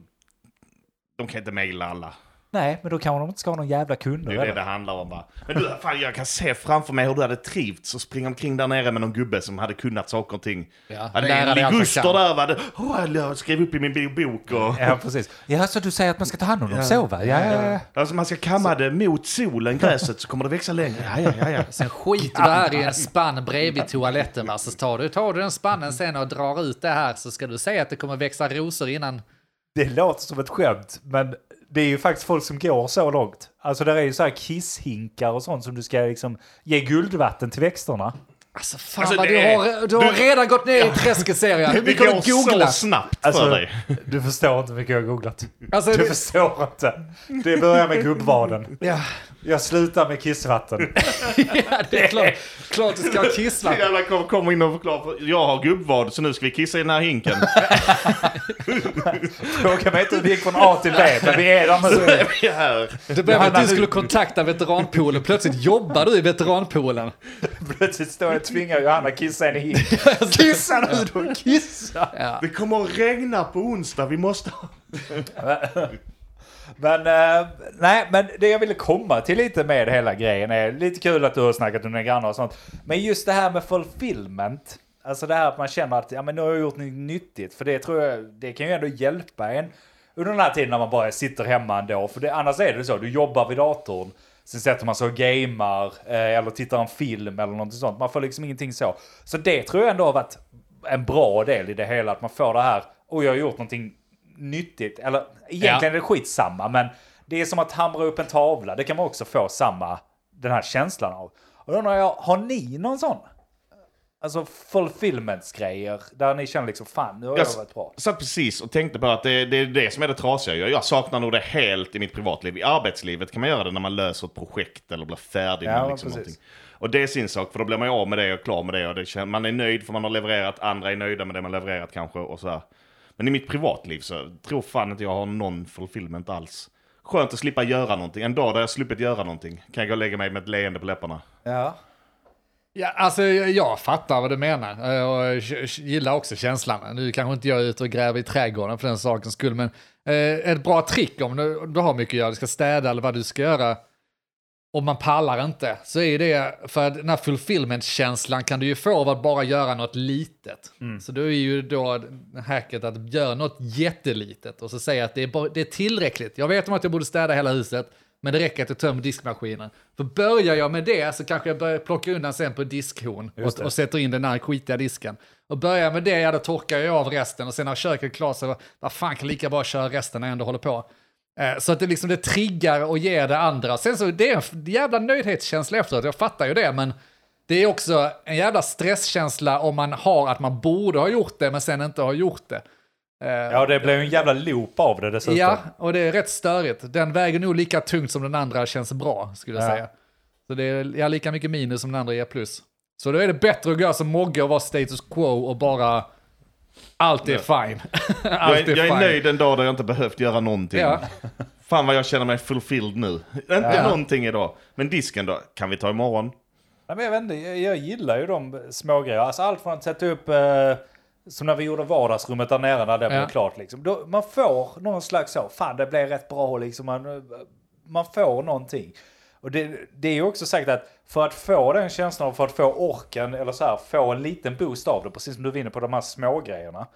de kan inte mejla alla. Nej, men då kanske de inte ska ha någon jävla kunder. Det är det eller? det handlar om va. Men du, fan, jag kan se framför mig hur du hade trivts och springa omkring där nere med någon gubbe som hade kunnat saker och ting. Ja, Ja, allt man liguster där va. Det, oh, jag skrev upp i min bok och... Ja, precis. Ja, så du säger att man ska ta hand om dem så va? Ja, ja, ja. Alltså man ska kamma det mot solen, gräset, så kommer det växa längre. Ja, ja, ja, ja. Sen skiter du här i en spann bredvid toaletten va, så tar du, tar du den spannen sen och drar ut det här så ska du säga att det kommer växa rosor innan. Det låter som ett skämt, men det är ju faktiskt folk som går så långt. Alltså där är ju så här kisshinkar och sånt som du ska liksom ge guldvatten till växterna. Alltså fan Alltså, vad du är- har, du har du- redan gått ner i träsket ser jag. [laughs] Det går du så snabbt för Alltså, dig. du förstår inte hur mycket jag har googlat. Alltså, Du det, förstår inte. Det börjar med gubbvaden. [laughs] ja, Jag slutar med kissvatten. [laughs] ja, det är klart, klart du ska ha kissvatten. Jävlar kom, kom in och förklara. för- Jag har gubbvad så nu ska vi kissa i den här hinken. Fråga mig inte hur det gick från A till B, men vi är där nu. Vi är här. Det började med att du skulle kontakta veteranpoolen, plötsligt jobbar du i veteranpoolen. Plötsligt står jag och tvingar Johanna kissa in i [laughs] hink. Kissa nu då, kissa! Ja. Det kommer att regna på onsdag, vi måste ha... [laughs] Men, eh, nej, men det jag ville komma till lite med hela grejen är lite kul att du har snackat med dina grannar och sånt. Men just det här med fulfillment. Alltså det här att man känner att ja, men nu har jag gjort något nyttigt. För det tror jag, det kan ju ändå hjälpa en under den här tiden när man bara sitter hemma ändå. För det, annars är det så, du jobbar vid datorn. Sen sätter man sig och gamer eh, eller tittar en film eller något sånt. Man får liksom ingenting så. Så det tror jag ändå har varit en bra del i det hela. Att man får det här, och jag har gjort någonting nyttigt. Eller egentligen Ja. är det skitsamma, men det är som att hamra upp en tavla. Det kan man också få samma, den här känslan av. Och då undrar jag, har ni någon sån? Alltså fulfillments-grejer, där ni känner liksom fan, nu har jag Jag varit bra. satt precis och tänkte på att det, det är det som är det trasiga. Jag, jag saknar nog det helt i mitt privatliv. I arbetslivet kan man göra det när man löser ett projekt eller blir färdig Ja, med liksom någonting. Och det är sin sak, för då blir man ju av med det och klar med det. Och det man är nöjd för man har levererat, andra är nöjda med det man levererat kanske och sådär. Men i mitt privatliv så tror fan inte jag har någon fulfillment alls. Skönt att slippa göra någonting. En dag där jag sluppit göra någonting kan jag gå och lägga mig med ett leende på läpparna. Ja. Ja, alltså jag fattar vad du menar eh, och jag gillar också känslan. Nu kanske inte jag är ute och gräver i trädgården för den sakens skull, men eh, ett bra trick om du, om du har mycket att göra, du ska städa eller vad du ska göra, och man pallar inte, så är det, för att den här fulfillment-känslan kan du ju få av att bara göra något litet. Så då är ju då hacket att göra något jättelitet och så säga att det är, bara, det är tillräckligt. Jag vet om att jag borde städa hela huset, men det räcker att jag tömmer diskmaskinen. För börjar jag med det så kanske jag börjar plocka undan sen på diskhon och, och sätter in den här skitiga disken. Och börjar jag med det, ja då torkar jag av resten och sen när köket är klart så vad fan kan lika bra köra resten när jag ändå håller på. Eh, Så att det liksom det triggar och ger det andra. Sen så det är en jävla nöjdhetskänsla efteråt, jag fattar ju det, men det är också en jävla stresskänsla om man har att man borde ha gjort det men sen inte har gjort det. Eh, ja, det blev ju en jävla loop av det dessutom. Ja, och det är rätt störigt. Den väger nog lika tungt som den andra känns bra, skulle jag Ja. säga. Så det är ja, lika mycket minus som den andra ger plus. Så då är det bättre att gå som Mogge och vara status quo och bara... Allt är fine. [laughs] Jag Allt är, jag är fine. nöjd en dag där jag inte behövt göra någonting. Ja. [laughs] Fan vad jag känner mig fulfilled nu. Inte Ja. någonting idag. Men disken då, kan vi ta imorgon? Nej, men jag, vet inte, jag, jag gillar ju de små grejerna. Alltså allt från att sätta upp, eh, som när vi gjorde vardagsrummet där nere när det blev Ja. klart. Liksom. Då, man får någon slags så, fan det blev rätt bra liksom. Man, man får någonting. Och det, det är ju också sagt att för att få den känslan och för att få orken eller så här, få en liten boost av det, precis som du vinner på de här små grejerna.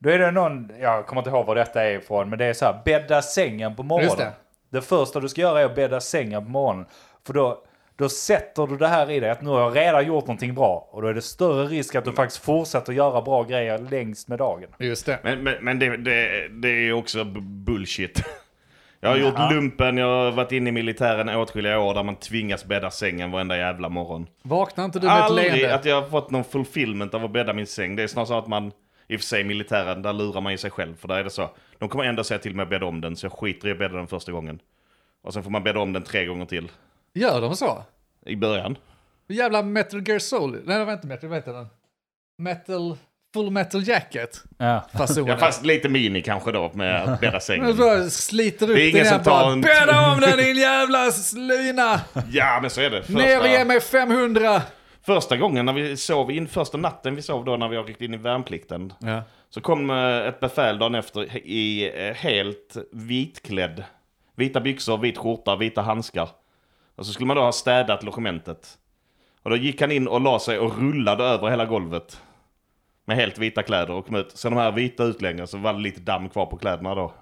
Då är det någon, jag kommer inte ihåg var detta är ifrån, men det är så här, bädda sängen på morgonen. Just det. det första du ska göra är att bädda sängen på morgonen. För då, då sätter du det här i dig att nu har jag redan gjort någonting bra. Och då är det större risk att du faktiskt fortsätter göra bra grejer längst med dagen. Just det. Men, men, men det, det, det är ju också bullshit. [laughs] Jag har gjort Ja. lumpen, jag har varit inne i militären åtskilliga år där man tvingas bädda sängen varenda jävla morgon. Vaknar inte du med ett Aldrig leende? att jag har fått någon fulfillment av att bädda min säng. Det är snarare så att man, i och för sig militären, där lurar man ju sig själv. För där är det så. De kommer ändå säga till mig att bädda om den, så jag skiter i att bädda den första gången. Och sen får man bädda om den tre gånger till. Gör de så? I början. Jävla Metal Gear Solid. Nej, det var inte Metal, vad heter den? Metal... Full Metal Jacket. Ja. Fasonen. Ja, fast lite mini kanske då med att bädda Men sängen. bara sliter upp Det är ingen den här som tar bara, en- Bädda om den din jävla slina! [laughs] Ja, men så är det. Ner och ge mig 500! Första gången när vi sov in, första natten vi sov då när vi åkte in i värnplikten. Ja. Så kom eh, ett befäl dagen efter i eh, helt vitklädd. Vita byxor, vit skjorta, vita handskar. Och så skulle man då ha städat logementet. Och då gick han in och la sig och rullade över hela golvet. Med helt vita kläder och kom ut. Sen de här vita utlängre så var det lite damm kvar på kläderna då.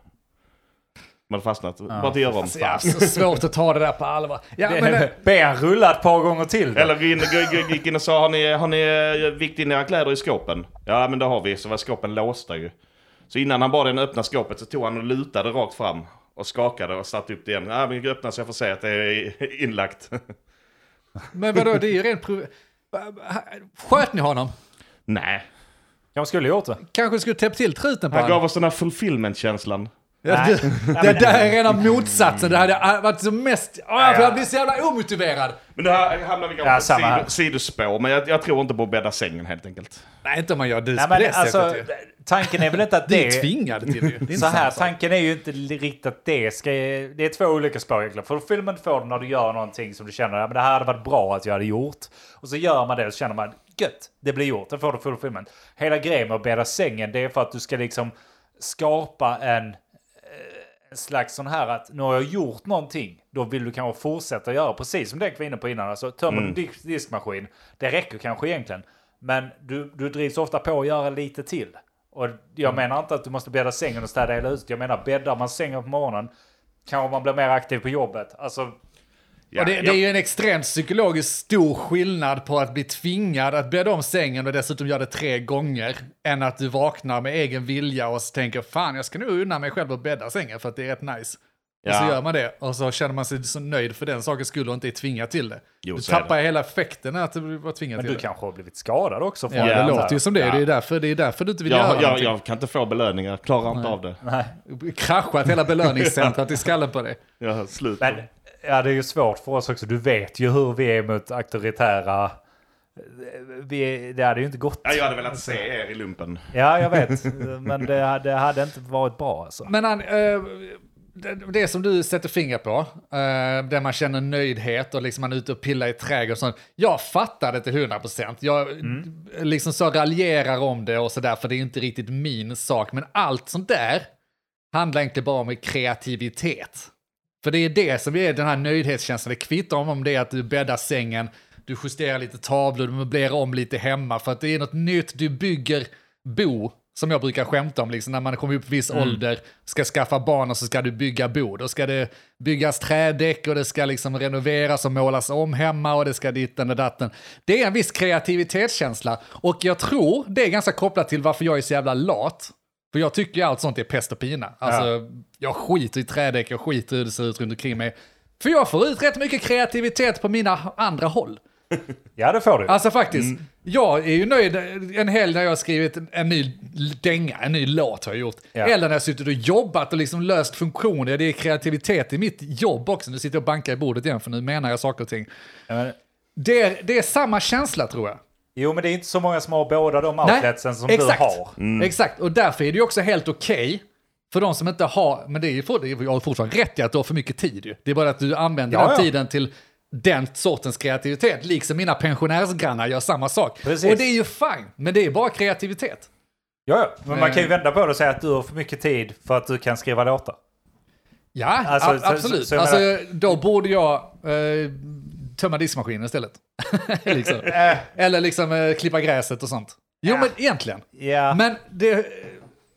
De hade fastnat. Bara till att göra om. Ja, så svårt att ta det där på allvar. Ja, men, eh, Be han rulla ett par gånger till. då. Eller gå in, gick in och sa, har ni, har ni eh, vikt in era kläder i skåpen? Ja, men det har vi. Så var skåpen låsta ju. Så innan han bad den öppna skåpet så tog han och lutade rakt fram. Och skakade och satte upp det igen. Ja, men öppna så jag får se att det är [laughs] inlagt. men vadå, det är ju rent... prov- Sköt ni honom? Nej. Jag skulle gjort det. Kanske skulle täppt till truten på Han gav honom? oss den här fulfillment-känslan. Det, det där är rena motsatsen. Det hade varit som mest... För jag blir så jävla omotiverad. Men det här hamnar vi kanske Ja, på sido, sidospår. Men jag, jag tror inte på att bädda sängen helt enkelt. Nej, inte om man gör dus Nej, på det alltså, sättet tanken är väl inte att Det är det... ju tvingade till det. Det är Så här, sak. tanken är ju inte riktigt att det ska... Det är två olika spår egentligen. För filmen får du när du gör någonting som du känner att det här hade varit bra att jag hade gjort. Och så gör man det och så känner man gött, det blir gjort. Då får du full filmen. Hela grejen med att bädda sängen det är för att du ska liksom skapa en, en slags sån här att nu har jag gjort någonting. Då vill du kanske fortsätta göra precis som Denk var inne på innan. Alltså tömmer du disk, diskmaskin, det räcker kanske egentligen. Men du, du drivs ofta på att göra lite till. Och jag menar inte att du måste bädda sängen och städa hela huset. Jag menar bäddar man sängen på morgonen kanske man blir mer aktiv på jobbet. Alltså, Ja, och det, det är jag- ju en extremt psykologiskt stor skillnad på att bli tvingad att bädda om sängen och dessutom göra det tre gånger, än att du vaknar med egen vilja och så tänker fan jag ska nog unna mig själv att bädda sängen för att det är rätt nice. Och så Ja. gör man det och så känner man sig så nöjd för den sakens skull och inte är tvingad till det. Jo, du tappar det. hela effekten att du var tvingad men till du det. kanske har blivit skadad också. från Ja, det låter ju som det. Ja. Det, är därför, det är därför du inte vill göra jag, jag, någonting. jag kan inte få belöningar, jag klarar inte av det. Nej. Kraschat hela belöningscentret i skallen på dig. Jag har slut. Men ja, det är ju svårt för oss också. Du vet ju hur vi är mot auktoritära... Vi, det hade ju inte gått. Ja, jag hade velat se er i lumpen. Ja, jag vet. Men det, hade- det hade inte varit bra alltså. Men han, eh, det, det som du sätter fingret på, eh, där man känner nöjdhet och liksom man är ute och pillar i trädgård och sånt. Jag fattar det till 100 procent. Jag liksom så raljerar om det och sådär, för det är inte riktigt min sak. Men allt sånt där handlar egentligen bara om kreativitet. För det är det som är den här nöjdhetskänslan. Det kvittar om, om det är att du bäddar sängen, du justerar lite tavlor, du möblerar om lite hemma för att det är något nytt. Du bygger bo, som jag brukar skämta om, liksom när man kommer upp i viss ålder, ska skaffa barn och så ska du bygga bo. Då ska det byggas trädäck och det ska liksom renoveras och målas om hemma och det ska ditten och datten. Det är en viss kreativitetskänsla och jag tror det är ganska kopplat till varför jag är så jävla lat. För jag tycker ju allt sånt är pest och pina. Alltså, jag skiter i trädäck, jag skiter i hur det ser ut runt omkring mig. För jag får ut rätt mycket kreativitet på mina andra håll. Ja, det får du. Alltså faktiskt, jag är ju nöjd en helg när jag har skrivit en, en ny dänga, en ny låt har jag gjort. Ja. Eller när jag suttit och jobbat och liksom löst funktioner. Det är kreativitet i mitt jobb också. Nu sitter jag och bankar i bordet igen för nu menar jag saker och ting. Ja, men, Det är, det är samma känsla tror jag. Jo, men det är inte så många som har båda de outletsen som exakt. du har. Exakt, och därför är det ju också helt okej för de som inte har, men det är ju är- jag har fortfarande rätt i att du har för mycket tid ju. Det är bara att du använder Ja, den ja. tiden till den sortens kreativitet, liksom mina pensionärsgrannar gör samma sak. Precis. Och det är ju fine, men det är bara kreativitet. Ja, ja. Men man kan ju Eh. vända på det och säga att du har för mycket tid för att du kan skriva låtar. Ja, Alltså, a- så- absolut. så jag alltså, då borde jag eh, tömma diskmaskinen istället. [laughs] liksom. Äh, Eller liksom eh, klippa gräset och sånt. Jo, men egentligen. ja. Men det är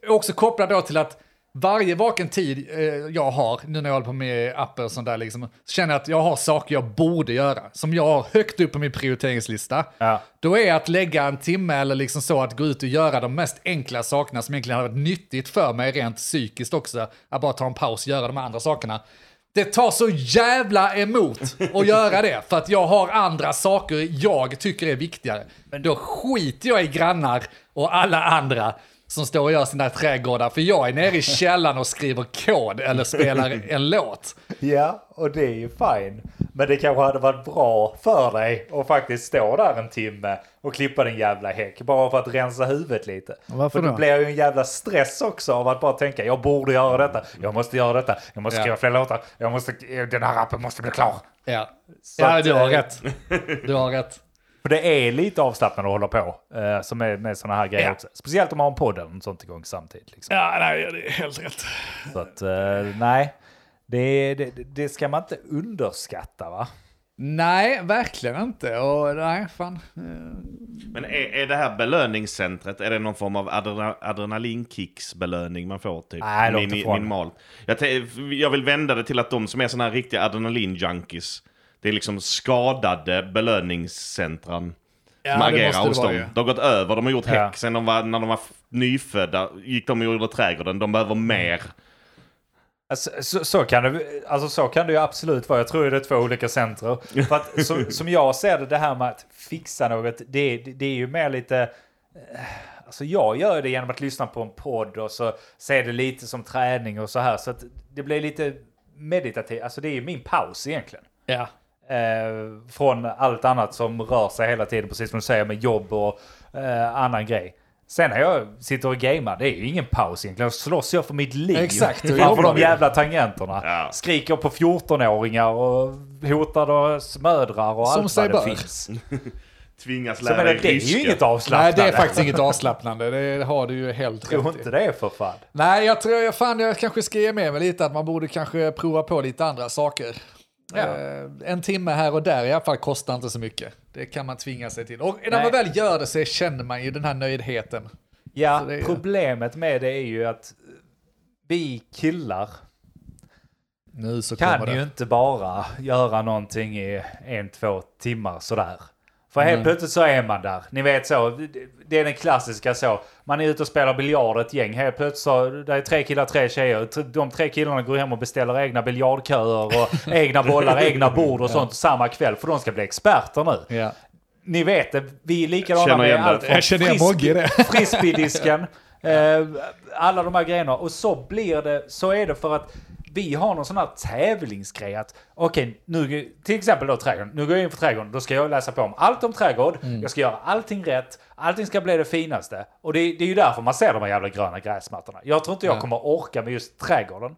också kopplat då till att varje vaken tid eh, jag har, nu när jag håller på med appar och sånt där, liksom, så känner jag att jag har saker jag borde göra. Som jag har högt upp på min prioriteringslista. Ja. Då är att lägga en timme eller liksom så att gå ut och göra de mest enkla sakerna som egentligen har varit nyttigt för mig rent psykiskt också. Att bara ta en paus och göra de andra sakerna. Det tar så jävla emot att göra det, för att jag har andra saker jag tycker är viktigare. Men då skiter jag i grannar och alla andra som står och gör sina trädgårdar, för jag är nere i källaren och skriver kod eller spelar en låt. Ja, och det är ju fine. Men det kanske hade varit bra för dig att faktiskt stå där en timme och klippa din jävla häck. Bara för att rensa huvudet lite. Varför för det då? blir ju en jävla stress också av att bara tänka jag borde göra detta, jag måste göra detta, jag måste Ja. skriva fler låtar, jag måste, den här rappen måste bli klar. Ja, Så ja att, du har eh, rätt. Du har rätt. För det är lite avslappnande att hålla på eh, som är med sådana här grejer Ja. också. Speciellt om man har en podd eller något sånt igång samtidigt. Liksom. Ja, nej, det är helt rätt. Så att, eh, nej, det, det, det ska man inte underskatta va? Nej, verkligen inte. Och nej, fan. eh, Men är, är det här belöningscentret, är det någon form av adrena, adrenalinkicksbelöning man får? Typ? Nej, långt ifrån. minimalt. Jag, jag vill vända det till att de som är såna här riktiga adrenalin-junkies, det är liksom skadade belöningscentran Ja, som agerar hos dem. ju. De har gått över, de har gjort Ja. sen de var, när de var nyfödda, gick de och gjorde trädgården, de behöver mer. Alltså, så, så, kan det, alltså, så kan det ju absolut vara. Jag tror det är två olika centrer. För att, som, [laughs] som jag ser det, det här med att fixa något, det, det, det är ju mer lite... eh, Alltså jag gör det genom att lyssna på en podd och så ser det lite som träning och så här. Så att det blir lite meditativt. Alltså det är ju min paus egentligen. Ja. Eh, från allt annat som rör sig hela tiden, precis som du säger med jobb och eh, annan grej. Sen när jag sitter och gamer, det är ju ingen paus egentligen. Då slåss jag för mitt liv. Exakt, Framför de jävla tangenterna. Ja. Skriker på 14-åringar och hotar deras mödrar och Som allt vad det bör. finns. [laughs] Tvingas Så lära menar, dig det är ryska. ju inget avslappnande. Nej, det är faktiskt inget avslappnande. Det har du ju helt Tror rätt i. inte det för fan. Nej, jag tror jag, fan, jag kanske ska ge med mig lite att man borde kanske prova på lite andra saker. Ja. Eh, en timme här och där i alla fall kostar inte så mycket. Det kan man tvinga sig till. Och när Nej. man väl gör det så känner man ju den här nöjdheten. Ja, är- problemet med det är ju att vi killar kan ju inte bara göra någonting i en, två timmar sådär. För helt Nej. plötsligt så är man där. Ni vet så, det- är den klassiska så. Man är ute och spelar biljard ett gäng. Helt plötsligt så, det är tre killar, tre tjejer. De tre killarna går hem och beställer egna biljardköer och [laughs] egna bollar, egna bord och sånt samma kväll. För de ska bli experter nu. Ja. Ni vet det, vi är likadana med allt från det. frisbeedisken, [laughs] eh, alla de här grejerna. Och så blir det, så är det för att vi har någon sån här tävlingsgrej att okej, nu, till exempel då trädgården. Nu går jag in för trädgården, då ska jag läsa på om allt om trädgård. Mm. Jag ska göra allting rätt, allting ska bli det finaste. Och det, det är ju därför man ser de här jävla gröna gräsmattorna. Jag tror inte jag Ja. kommer orka med just trädgården.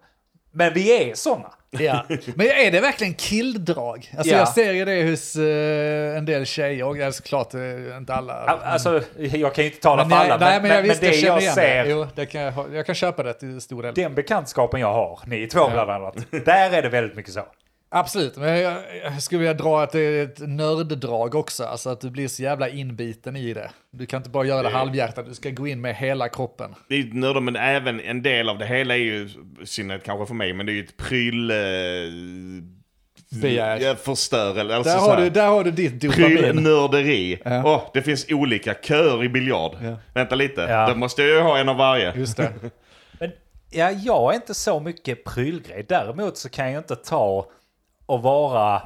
Men vi är såna. Ja. Men är det verkligen killdrag? Alltså Ja. jag ser ju det hos eh, en del tjejer, och är såklart eh, inte alla. Al- Alltså, jag kan ju inte tala Men för alla, nej, men, men, jag, men, men visst, det jag jag ser det. Jo, det kan jag, jag kan köpa det till stor del. den bekantskapen jag har, ni två bland annat, där är det väldigt mycket så. Absolut, men jag, jag skulle vilja dra att det är ett nörddrag också. Alltså att du blir så jävla inbiten i det. Du kan inte bara göra det halvhjärtat, du ska gå in med hela kroppen. Det är nördar, men även en del av det hela är ju, i synnerhet kanske för mig, men det är ju ett pryl... Eh, Begär. Ja, förstör eller alltså Där har, du, där har du ditt dopamin. Prylnörderi. Ja. Åh, det finns olika köer i biljard. Ja. Vänta lite, Ja. då måste jag ju ha en av varje. Just det. [laughs] Men ja, jag är inte så mycket prylgrej. Däremot så kan jag inte ta och vara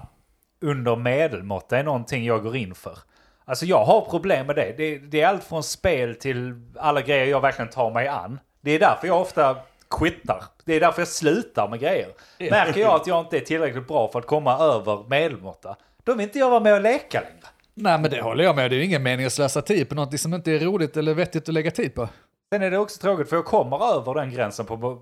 under medelmått. Det är någonting jag går in för. Alltså jag har problem med det. det. Det är allt från spel till alla grejer jag verkligen tar mig an. Det är därför jag ofta quittar. Det är därför jag slutar med grejer. Märker jag att jag inte är tillräckligt bra för att komma över medelmåtta, då vill inte jag vara med och leka längre. Nej men det håller jag med, det är ju ingen mening att slösa tid på något som inte är roligt eller vettigt att lägga tid på. Sen är det också tråkigt för jag kommer över den gränsen på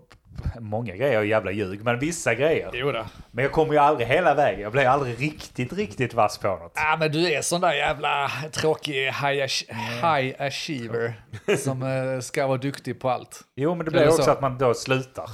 många grejer, är jävla ljug, men vissa grejer. Jo då. Men jag kommer ju aldrig hela vägen. Jag blir aldrig riktigt, riktigt vass på något. Ja men du är sån där jävla tråkig high, ach- high achiever som eh, ska vara duktig på allt. Jo, men det blir så. också att man då slutar.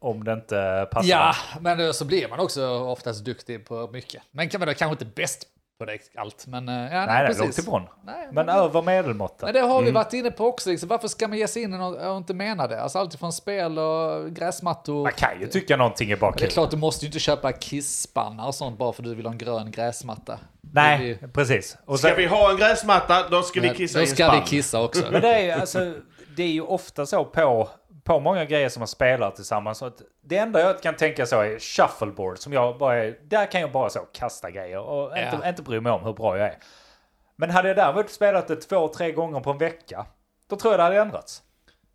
Om det inte passar. Ja, men så blir man också oftast duktig på mycket. Men kan man då kanske inte bäst på det allt. Men eh, ja, nej, Nej, precis. långt ifrån. Nej, Men men, över medelmåttan. men det har vi varit inne på också. Liksom. Varför ska man ge sig in i något och inte mena det? Alltså allt från spel och gräsmattor. Man kan ju tycka någonting är bara Men det är kul. klart, du måste ju inte köpa kissspannar och sånt bara för att du vill ha en grön gräsmatta. Nej, Det precis. Och Ska sen, vi ha en gräsmatta, då ska vi Men kissa Då i en ska vi kissa också. Men det är, alltså, det är ju ofta så på, på många grejer som man spelar tillsammans. Så att det enda jag kan tänka så är shuffleboard. Som jag bara är, där kan jag bara så kasta grejer och inte, Ja. inte bry mig om hur bra jag är. Men hade jag däremot spelat det två, tre gånger på en vecka. Då tror jag det hade ändrats.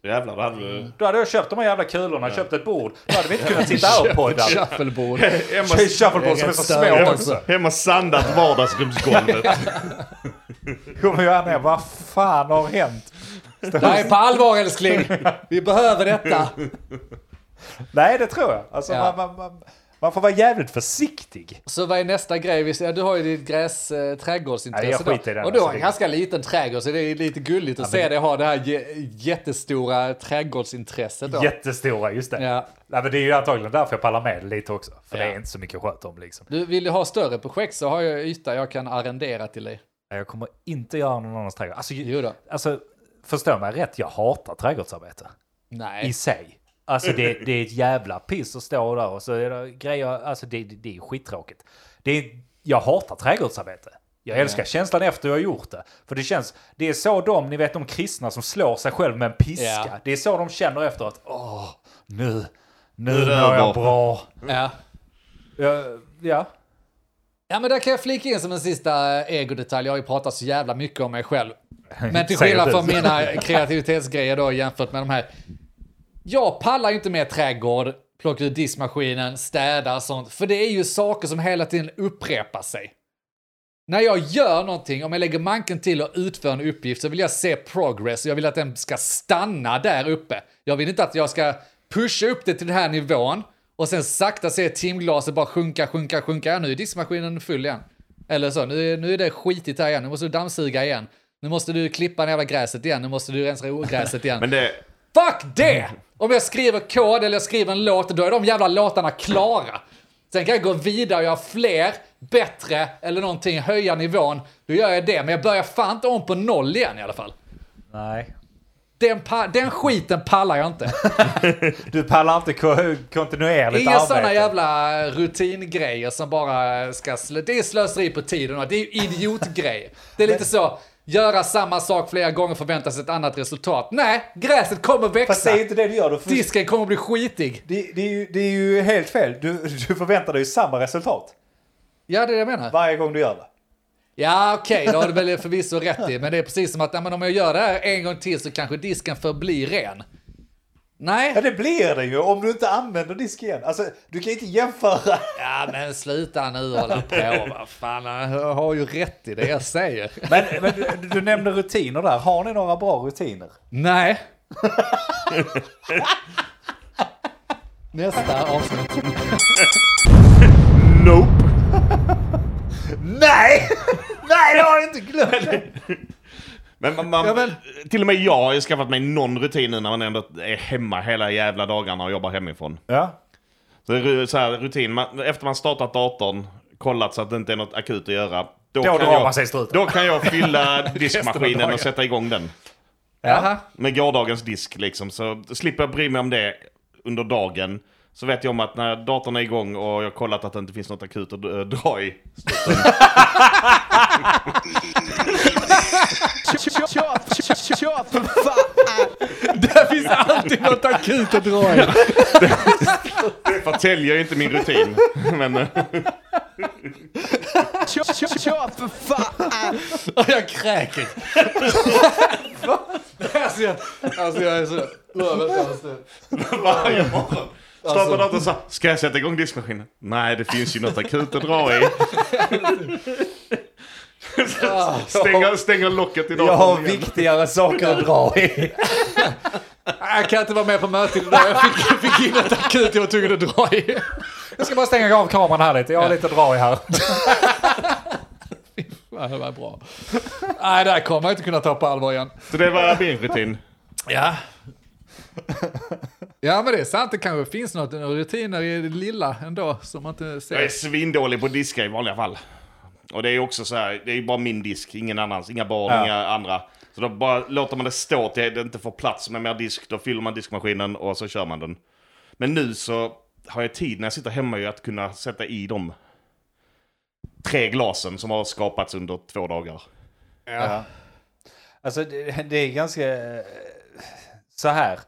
Jävlar, då hade du... Då hade jag köpt de här jävla kulorna, köpt ett bord. Då hade vi inte kunnat sitta här och [laughs] podda. Shuffleboard. Hemma, Shuffleboard som är så små också. hemma sandat vardagsrumsgolvet. [laughs] Kommer jag ner, vad fan har hänt? Det här är på allvar älskling. Vi behöver detta. Nej, det tror jag. Alltså, Ja. man, man, man, man får vara jävligt försiktig. Så vad är nästa grej? Vi ser, du har ju ditt gräs, eh, trädgårdsintresse. Nej, jag i den, Och du har alltså, en det- ganska liten trädgård, så det är lite gulligt att se dig ha det här jä- jättestora trädgårdsintresset. Då. Jättestora, just det. Ja. Nej, men det är ju antagligen därför jag pallar med det lite också. För Ja. det är inte så mycket att sköta om liksom. Du vill du ha större projekt så har jag yta jag kan arrendera till dig. Jag kommer inte göra någon annans trädgård. Alltså, alltså förstå mig rätt, jag hatar trädgårdsarbete. Nej. I sig. Alltså det, det är ett jävla piss att stå där och så är det grejer, alltså det, det, är skittråkigt. Det är, jag hatar trädgårdsarbete. Jag älskar känslan efter jag har gjort det. För det känns, det är så de, ni vet de kristna som slår sig själv med en piska. Ja. Det är så de känner efter att, åh, nu, nu mår jag över." bra. Ja. Ja, ja. Ja men där kan jag flika in som en sista eh, egodetalj. Jag har ju pratat så jävla mycket om mig själv. Men till skillnad från mina kreativitetsgrejer då jämfört med de här. Jag pallar ju inte med trädgård, plocka ut diskmaskinen, städa och sånt. För det är ju saker som hela tiden upprepar sig. När jag gör någonting, om jag lägger manken till och utför en uppgift så vill jag se progress och jag vill att den ska stanna där uppe. Jag vill inte att jag ska pusha upp det till den här nivån och sen sakta se timglaset bara sjunka, sjunka, sjunka. Ja, nu är diskmaskinen full igen. Eller så, nu är, nu är det skitigt här igen, nu måste du dammsuga igen. Nu måste du klippa det jävla gräset igen, nu måste du rensa ogräset igen. Men det... Fuck det! Om jag skriver kod eller jag skriver en låt, då är de jävla låtarna klara. Sen kan jag gå vidare och göra fler, bättre eller någonting, höja nivån. Då gör jag det, men jag börjar fan inte om på noll igen i alla fall. Nej. Den, den skiten pallar jag inte. [laughs] Du pallar inte ko- kontinuerligt Inga arbete. sådana jävla rutingrejer som bara ska... Slö- det är slöseri på tiden och det är ju idiotgrejer. Det är lite så, göra samma sak flera gånger förvänta sig ett annat resultat. Nej, gräset kommer Fast det växa. är inte det du gör. Du, Disken kommer bli skitig. det, det, är ju, det är ju helt fel. Du, du förväntar dig ju samma resultat Ja, det är det jag menar. varje gång du gör det. Ja, okej, det har du väl förvisso rätt i. Men det är precis som att ja, men om jag gör det här en gång till så kanske disken förblir ren. Ja, Nej. det blir det ju om du inte använder disk igen. Alltså, du kan inte jämföra. Ja, men sluta nu hålla på. Vad fan, jag har ju rätt i det jag säger. Men, men du, du nämnde rutiner där. Har ni några bra rutiner? Nej. [laughs] Nästa avsnitt. Nope! Nej! [laughs] Nej, det har jag inte glömt. Men, man, man, Ja, men- Till och med jag har ju skaffat mig någon rutin nu när man ändå är hemma hela jävla dagarna och jobbar hemifrån. Ja. Så det så här rutin, man, efter man startat datorn, kollat så att det inte är något akut att göra. Då, Då kan jag. Då kan jag fylla [laughs] diskmaskinen och sätta igång den. Jaha. Med gårdagens disk liksom, så slipper jag bry mig om det under dagen. Så vet jag om att när datorn är igång och jag har kollat att det inte finns något akut att eh, dra i. Det finns alltid något akut att dra i. Det förtäljer ju inte min rutin. Men eh, Och jag kräker. alltså, jag, alltså jag är så... Varje morgon. Startar Alltså- datorn så här, ska jag sätta igång diskmaskinen? Nej, det finns ju något akut att dra i. [laughs] stänger, stänger locket i datorn Jag har igen. viktigare saker att dra i. [laughs] Jag kan inte vara med på mötet idag. Jag fick, fick in ett akut jag var tvungen att dra i. Jag ska bara stänga av kameran här lite. Jag har lite att dra i här. [laughs] Det var bra. Nej, det här kommer jag inte kunna ta på allvar igen. Så det var min rutin. Ja. Ja, men det är sant. Det kanske finns något, rutiner i det lilla ändå som man inte Jag är ser. svindålig på att diska i vanliga fall. Och det är också så här, det är bara min disk, ingen annans, inga barn, Ja. inga andra. Så då bara låter man det stå till det inte får plats med mer disk, då fyller man diskmaskinen och så kör man den. Men nu så har jag tid när jag sitter hemma ju att kunna sätta i de tre glasen som har skapats under två dagar. Ja. Alltså det, det är ganska eh, så här.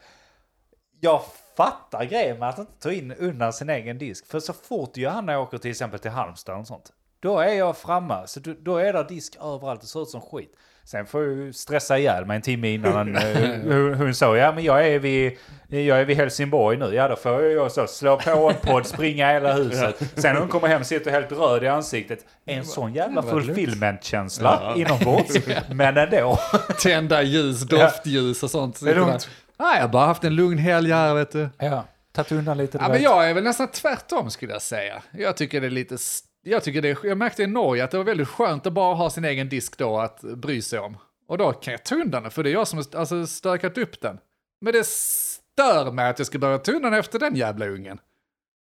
Jag fattar grejen med att inte ta in undan sin egen disk. För så fort Johanna åker till exempel till Halmstad och sånt. Då är jag framme. Så då, är det disk överallt. Det ser ut som skit. Sen får jag ju stressa ihjäl mig en timme innan eh, [laughs] hon, hon sa ja men jag är, vid, jag är vid Helsingborg nu. Ja då får jag så slå på en podd, springa hela huset. [laughs] Sen när hon kommer hem sitter helt röd i ansiktet. En sån jävla fulfillment-känsla Ja. inombords. [laughs] Men ändå. Tända ljus, doftljus och sånt. Det är lugnt. Nej, jag har bara haft en lugn helg här vet du. Ja, tagit undan lite. Ja, men jag är väl nästan tvärtom skulle jag säga. Jag tycker det är lite... Jag, tycker det är, jag märkte i Norge att det var väldigt skönt att bara ha sin egen disk då att bry sig om. Och då kan jag ta undan den, för det är jag som har alltså, stökat upp den. Men det stör mig att jag ska börja ta undan efter den jävla ungen.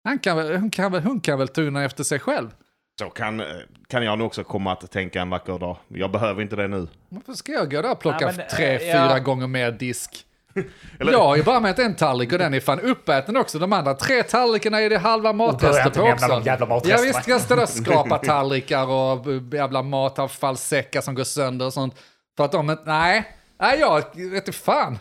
Han kan väl, hon, kan väl, hon kan väl ta undan efter sig själv. Så kan, kan jag nog också komma att tänka en vacker dag. Jag behöver inte det nu. Varför ska jag gå där och plocka Ja, men, tre, eh, fyra ja. gånger mer disk? [laughs] Eller- Jag har ju bara med en tallrik och den är fan uppäten också. De andra tre tallrikarna är det halva matrester på också. de jävla Ja matresterna. visst, jag står och skrapar [laughs] tallrikar och jävla matavfallssäckar som går sönder och sånt. För att de nej, nej jag vet inte fan.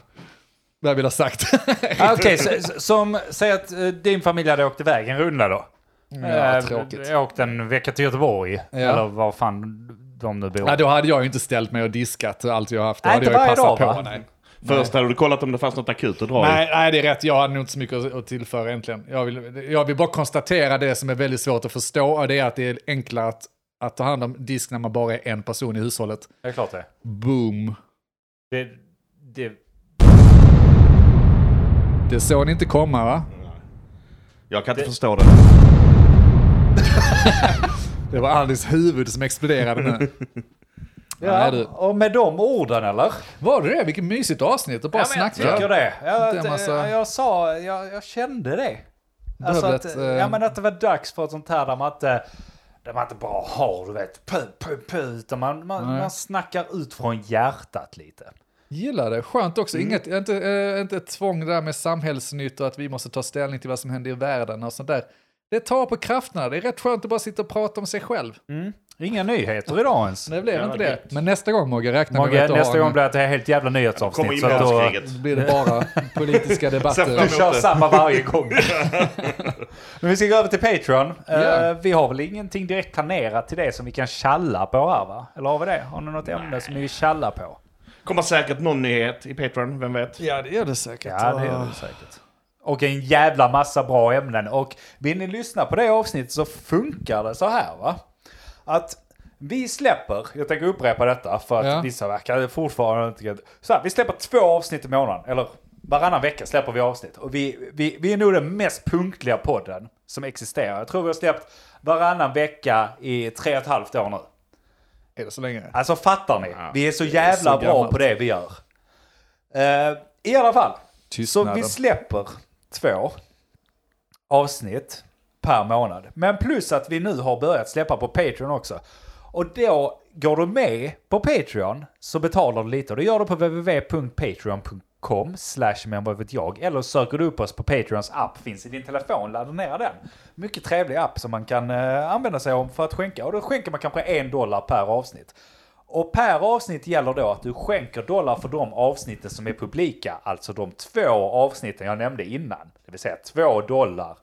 Vad jag vill ha sagt. [laughs] Ah, Okej, så- så- som, säg att eh, din familj hade åkt iväg en runda då. Ja, Eh, tråkigt. Åkt en vecka till Göteborg. Ja. Eller var fan de nu bor. Ja, då hade jag ju inte ställt mig och diskat allt jag haft. Då Nej, hade jag ju passat dag, på. va? Nej. Först hade du kollat om det fanns något akut att dra i. Nej, nej, det är rätt. Jag hade nog inte så mycket att- tillföra egentligen. Jag vill, jag vill bara konstatera det som är väldigt svårt att förstå. Och det är att det är enklare att, att ta hand om disk när man bara är en person i hushållet. Det är klart det. Boom. det, det Det såg ni inte komma va? Jag kan inte Det- förstå det. [laughs] Det var Andys huvud som exploderade nu. [laughs] ja, Nej, och med de orden eller? Var det det? Vilket mysigt avsnitt att bara ja, men jag snacka. tycker det. Jag, en massa- jag sa, jag, jag kände det. Alltså att, ett, eh, ja, men att det var dags för ett sånt här där man inte, där man inte bara har, du vet, pu, pu, pu, utan man, man, Nej. man snackar ut från hjärtat lite. Gillar det. Skönt också. Mm. Inget, inte, äh, inte ett tvång där med samhällsnytt och att vi måste ta ställning till vad som händer i världen och sånt där. Det tar på krafterna. Det är rätt skönt att bara sitta och prata om sig själv. Inga nyheter idag ens. Det blev inte det. Men nästa gång Mogge, räkna med Mogge, att du nästa gång blir det ett helt jävla nyhetsavsnitt. Så då, blir det bara politiska [laughs] debatter. du kör samma varje gång. [laughs] Men vi ska gå över till Patreon. Ja. vi har väl ingenting direkt planerat till det som vi kan tjalla på här va? Eller har vi det? Har ni något ämne som ni vill tjalla på? Kommer säkert någon nyhet i Patreon, vem vet? Ja, det gör det säkert. Ja, det gör det säkert. Och en jävla massa bra ämnen. Och vill ni lyssna på det avsnittet så funkar det så här va? Att vi släpper, jag tänker upprepa detta för att Ja. vissa verkar fortfarande inte... Så här, vi släpper två avsnitt i månaden. Eller varannan vecka släpper vi avsnitt. Och vi, vi, vi är nog den mest punktliga podden som existerar. Jag tror vi har släppt varannan vecka i tre och ett halvt år nu. Är det så länge? Alltså fattar ni? Ja, vi är så jävla så bra gammalt. på det vi gör. Eh, I alla fall. Så Tystnaden. vi släpper två avsnitt per månad. Men plus att vi nu har börjat släppa på Patreon också. Och då går du med på Patreon så betalar du lite. Och det gör du på www.patreon.com slash jag. Eller söker du upp oss på Patreons app. Finns i din telefon, ladda ner den. Mycket trevlig app som man kan eh, använda sig av för att skänka. Och då skänker man kanske en dollar per avsnitt. Och per avsnitt gäller då att du skänker dollar för de avsnitten som är publika. Alltså de två avsnitten jag nämnde innan. Det vill säga två dollar.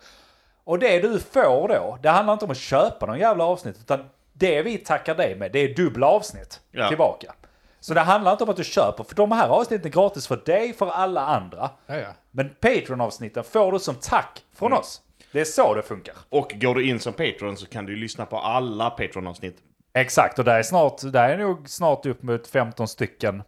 Och det du får då, det handlar inte om att köpa någon jävla avsnitt. Utan det vi tackar dig med, det är dubbla avsnitt Ja. tillbaka. Så det handlar inte om att du köper, för de här avsnitten är gratis för dig, för alla andra. Ja, ja. Men Patreon-avsnitten får du som tack från oss. Det är så det funkar. Och går du in som Patreon så kan du lyssna på alla Patreon-avsnitt. Exakt, och där är, snart, där är nog snart upp mot 15 stycken.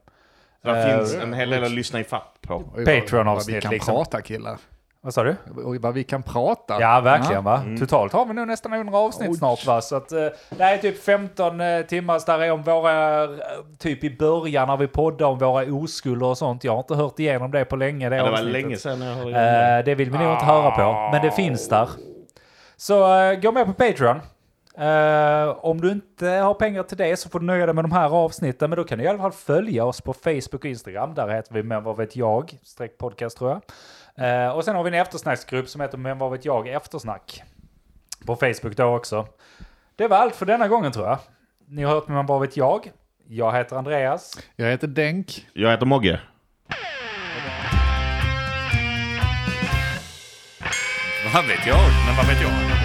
Så det Eh, finns en hel del att lyssna i fatt på. Patreon-avsnitt, Vad vi kan liksom. prata killar. Vad sa du? Oj, vad vi kan prata. Ja, verkligen va. Mm. Totalt har vi nog nästan 100 avsnitt Oj. snart va. Så att eh, det här är typ 15 eh, timmar där är om våra, eh, typ i början när vi poddade om våra oskulder och sånt. Jag har inte hört igenom det på länge det Ja, det var länge sedan jag hörde det. Eh, det vill vi nog inte höra på, men det finns där. Så eh, gå med på Patreon. Eh, om du inte har pengar till det så får du nöja dig med de här avsnitten. Men då kan du i alla fall följa oss på Facebook och Instagram. Där heter vi Men vad vet jag? Streck podcast tror jag. Eh, och sen har vi en eftersnacksgrupp som heter Men vad vet jag? Eftersnack. På Facebook då också. Det var allt för denna gången tror jag. Ni har hört Men vad vet jag? Jag heter Andreas. Jag heter Denk. Jag heter Mogge. Vad vet jag? Men vad vet jag?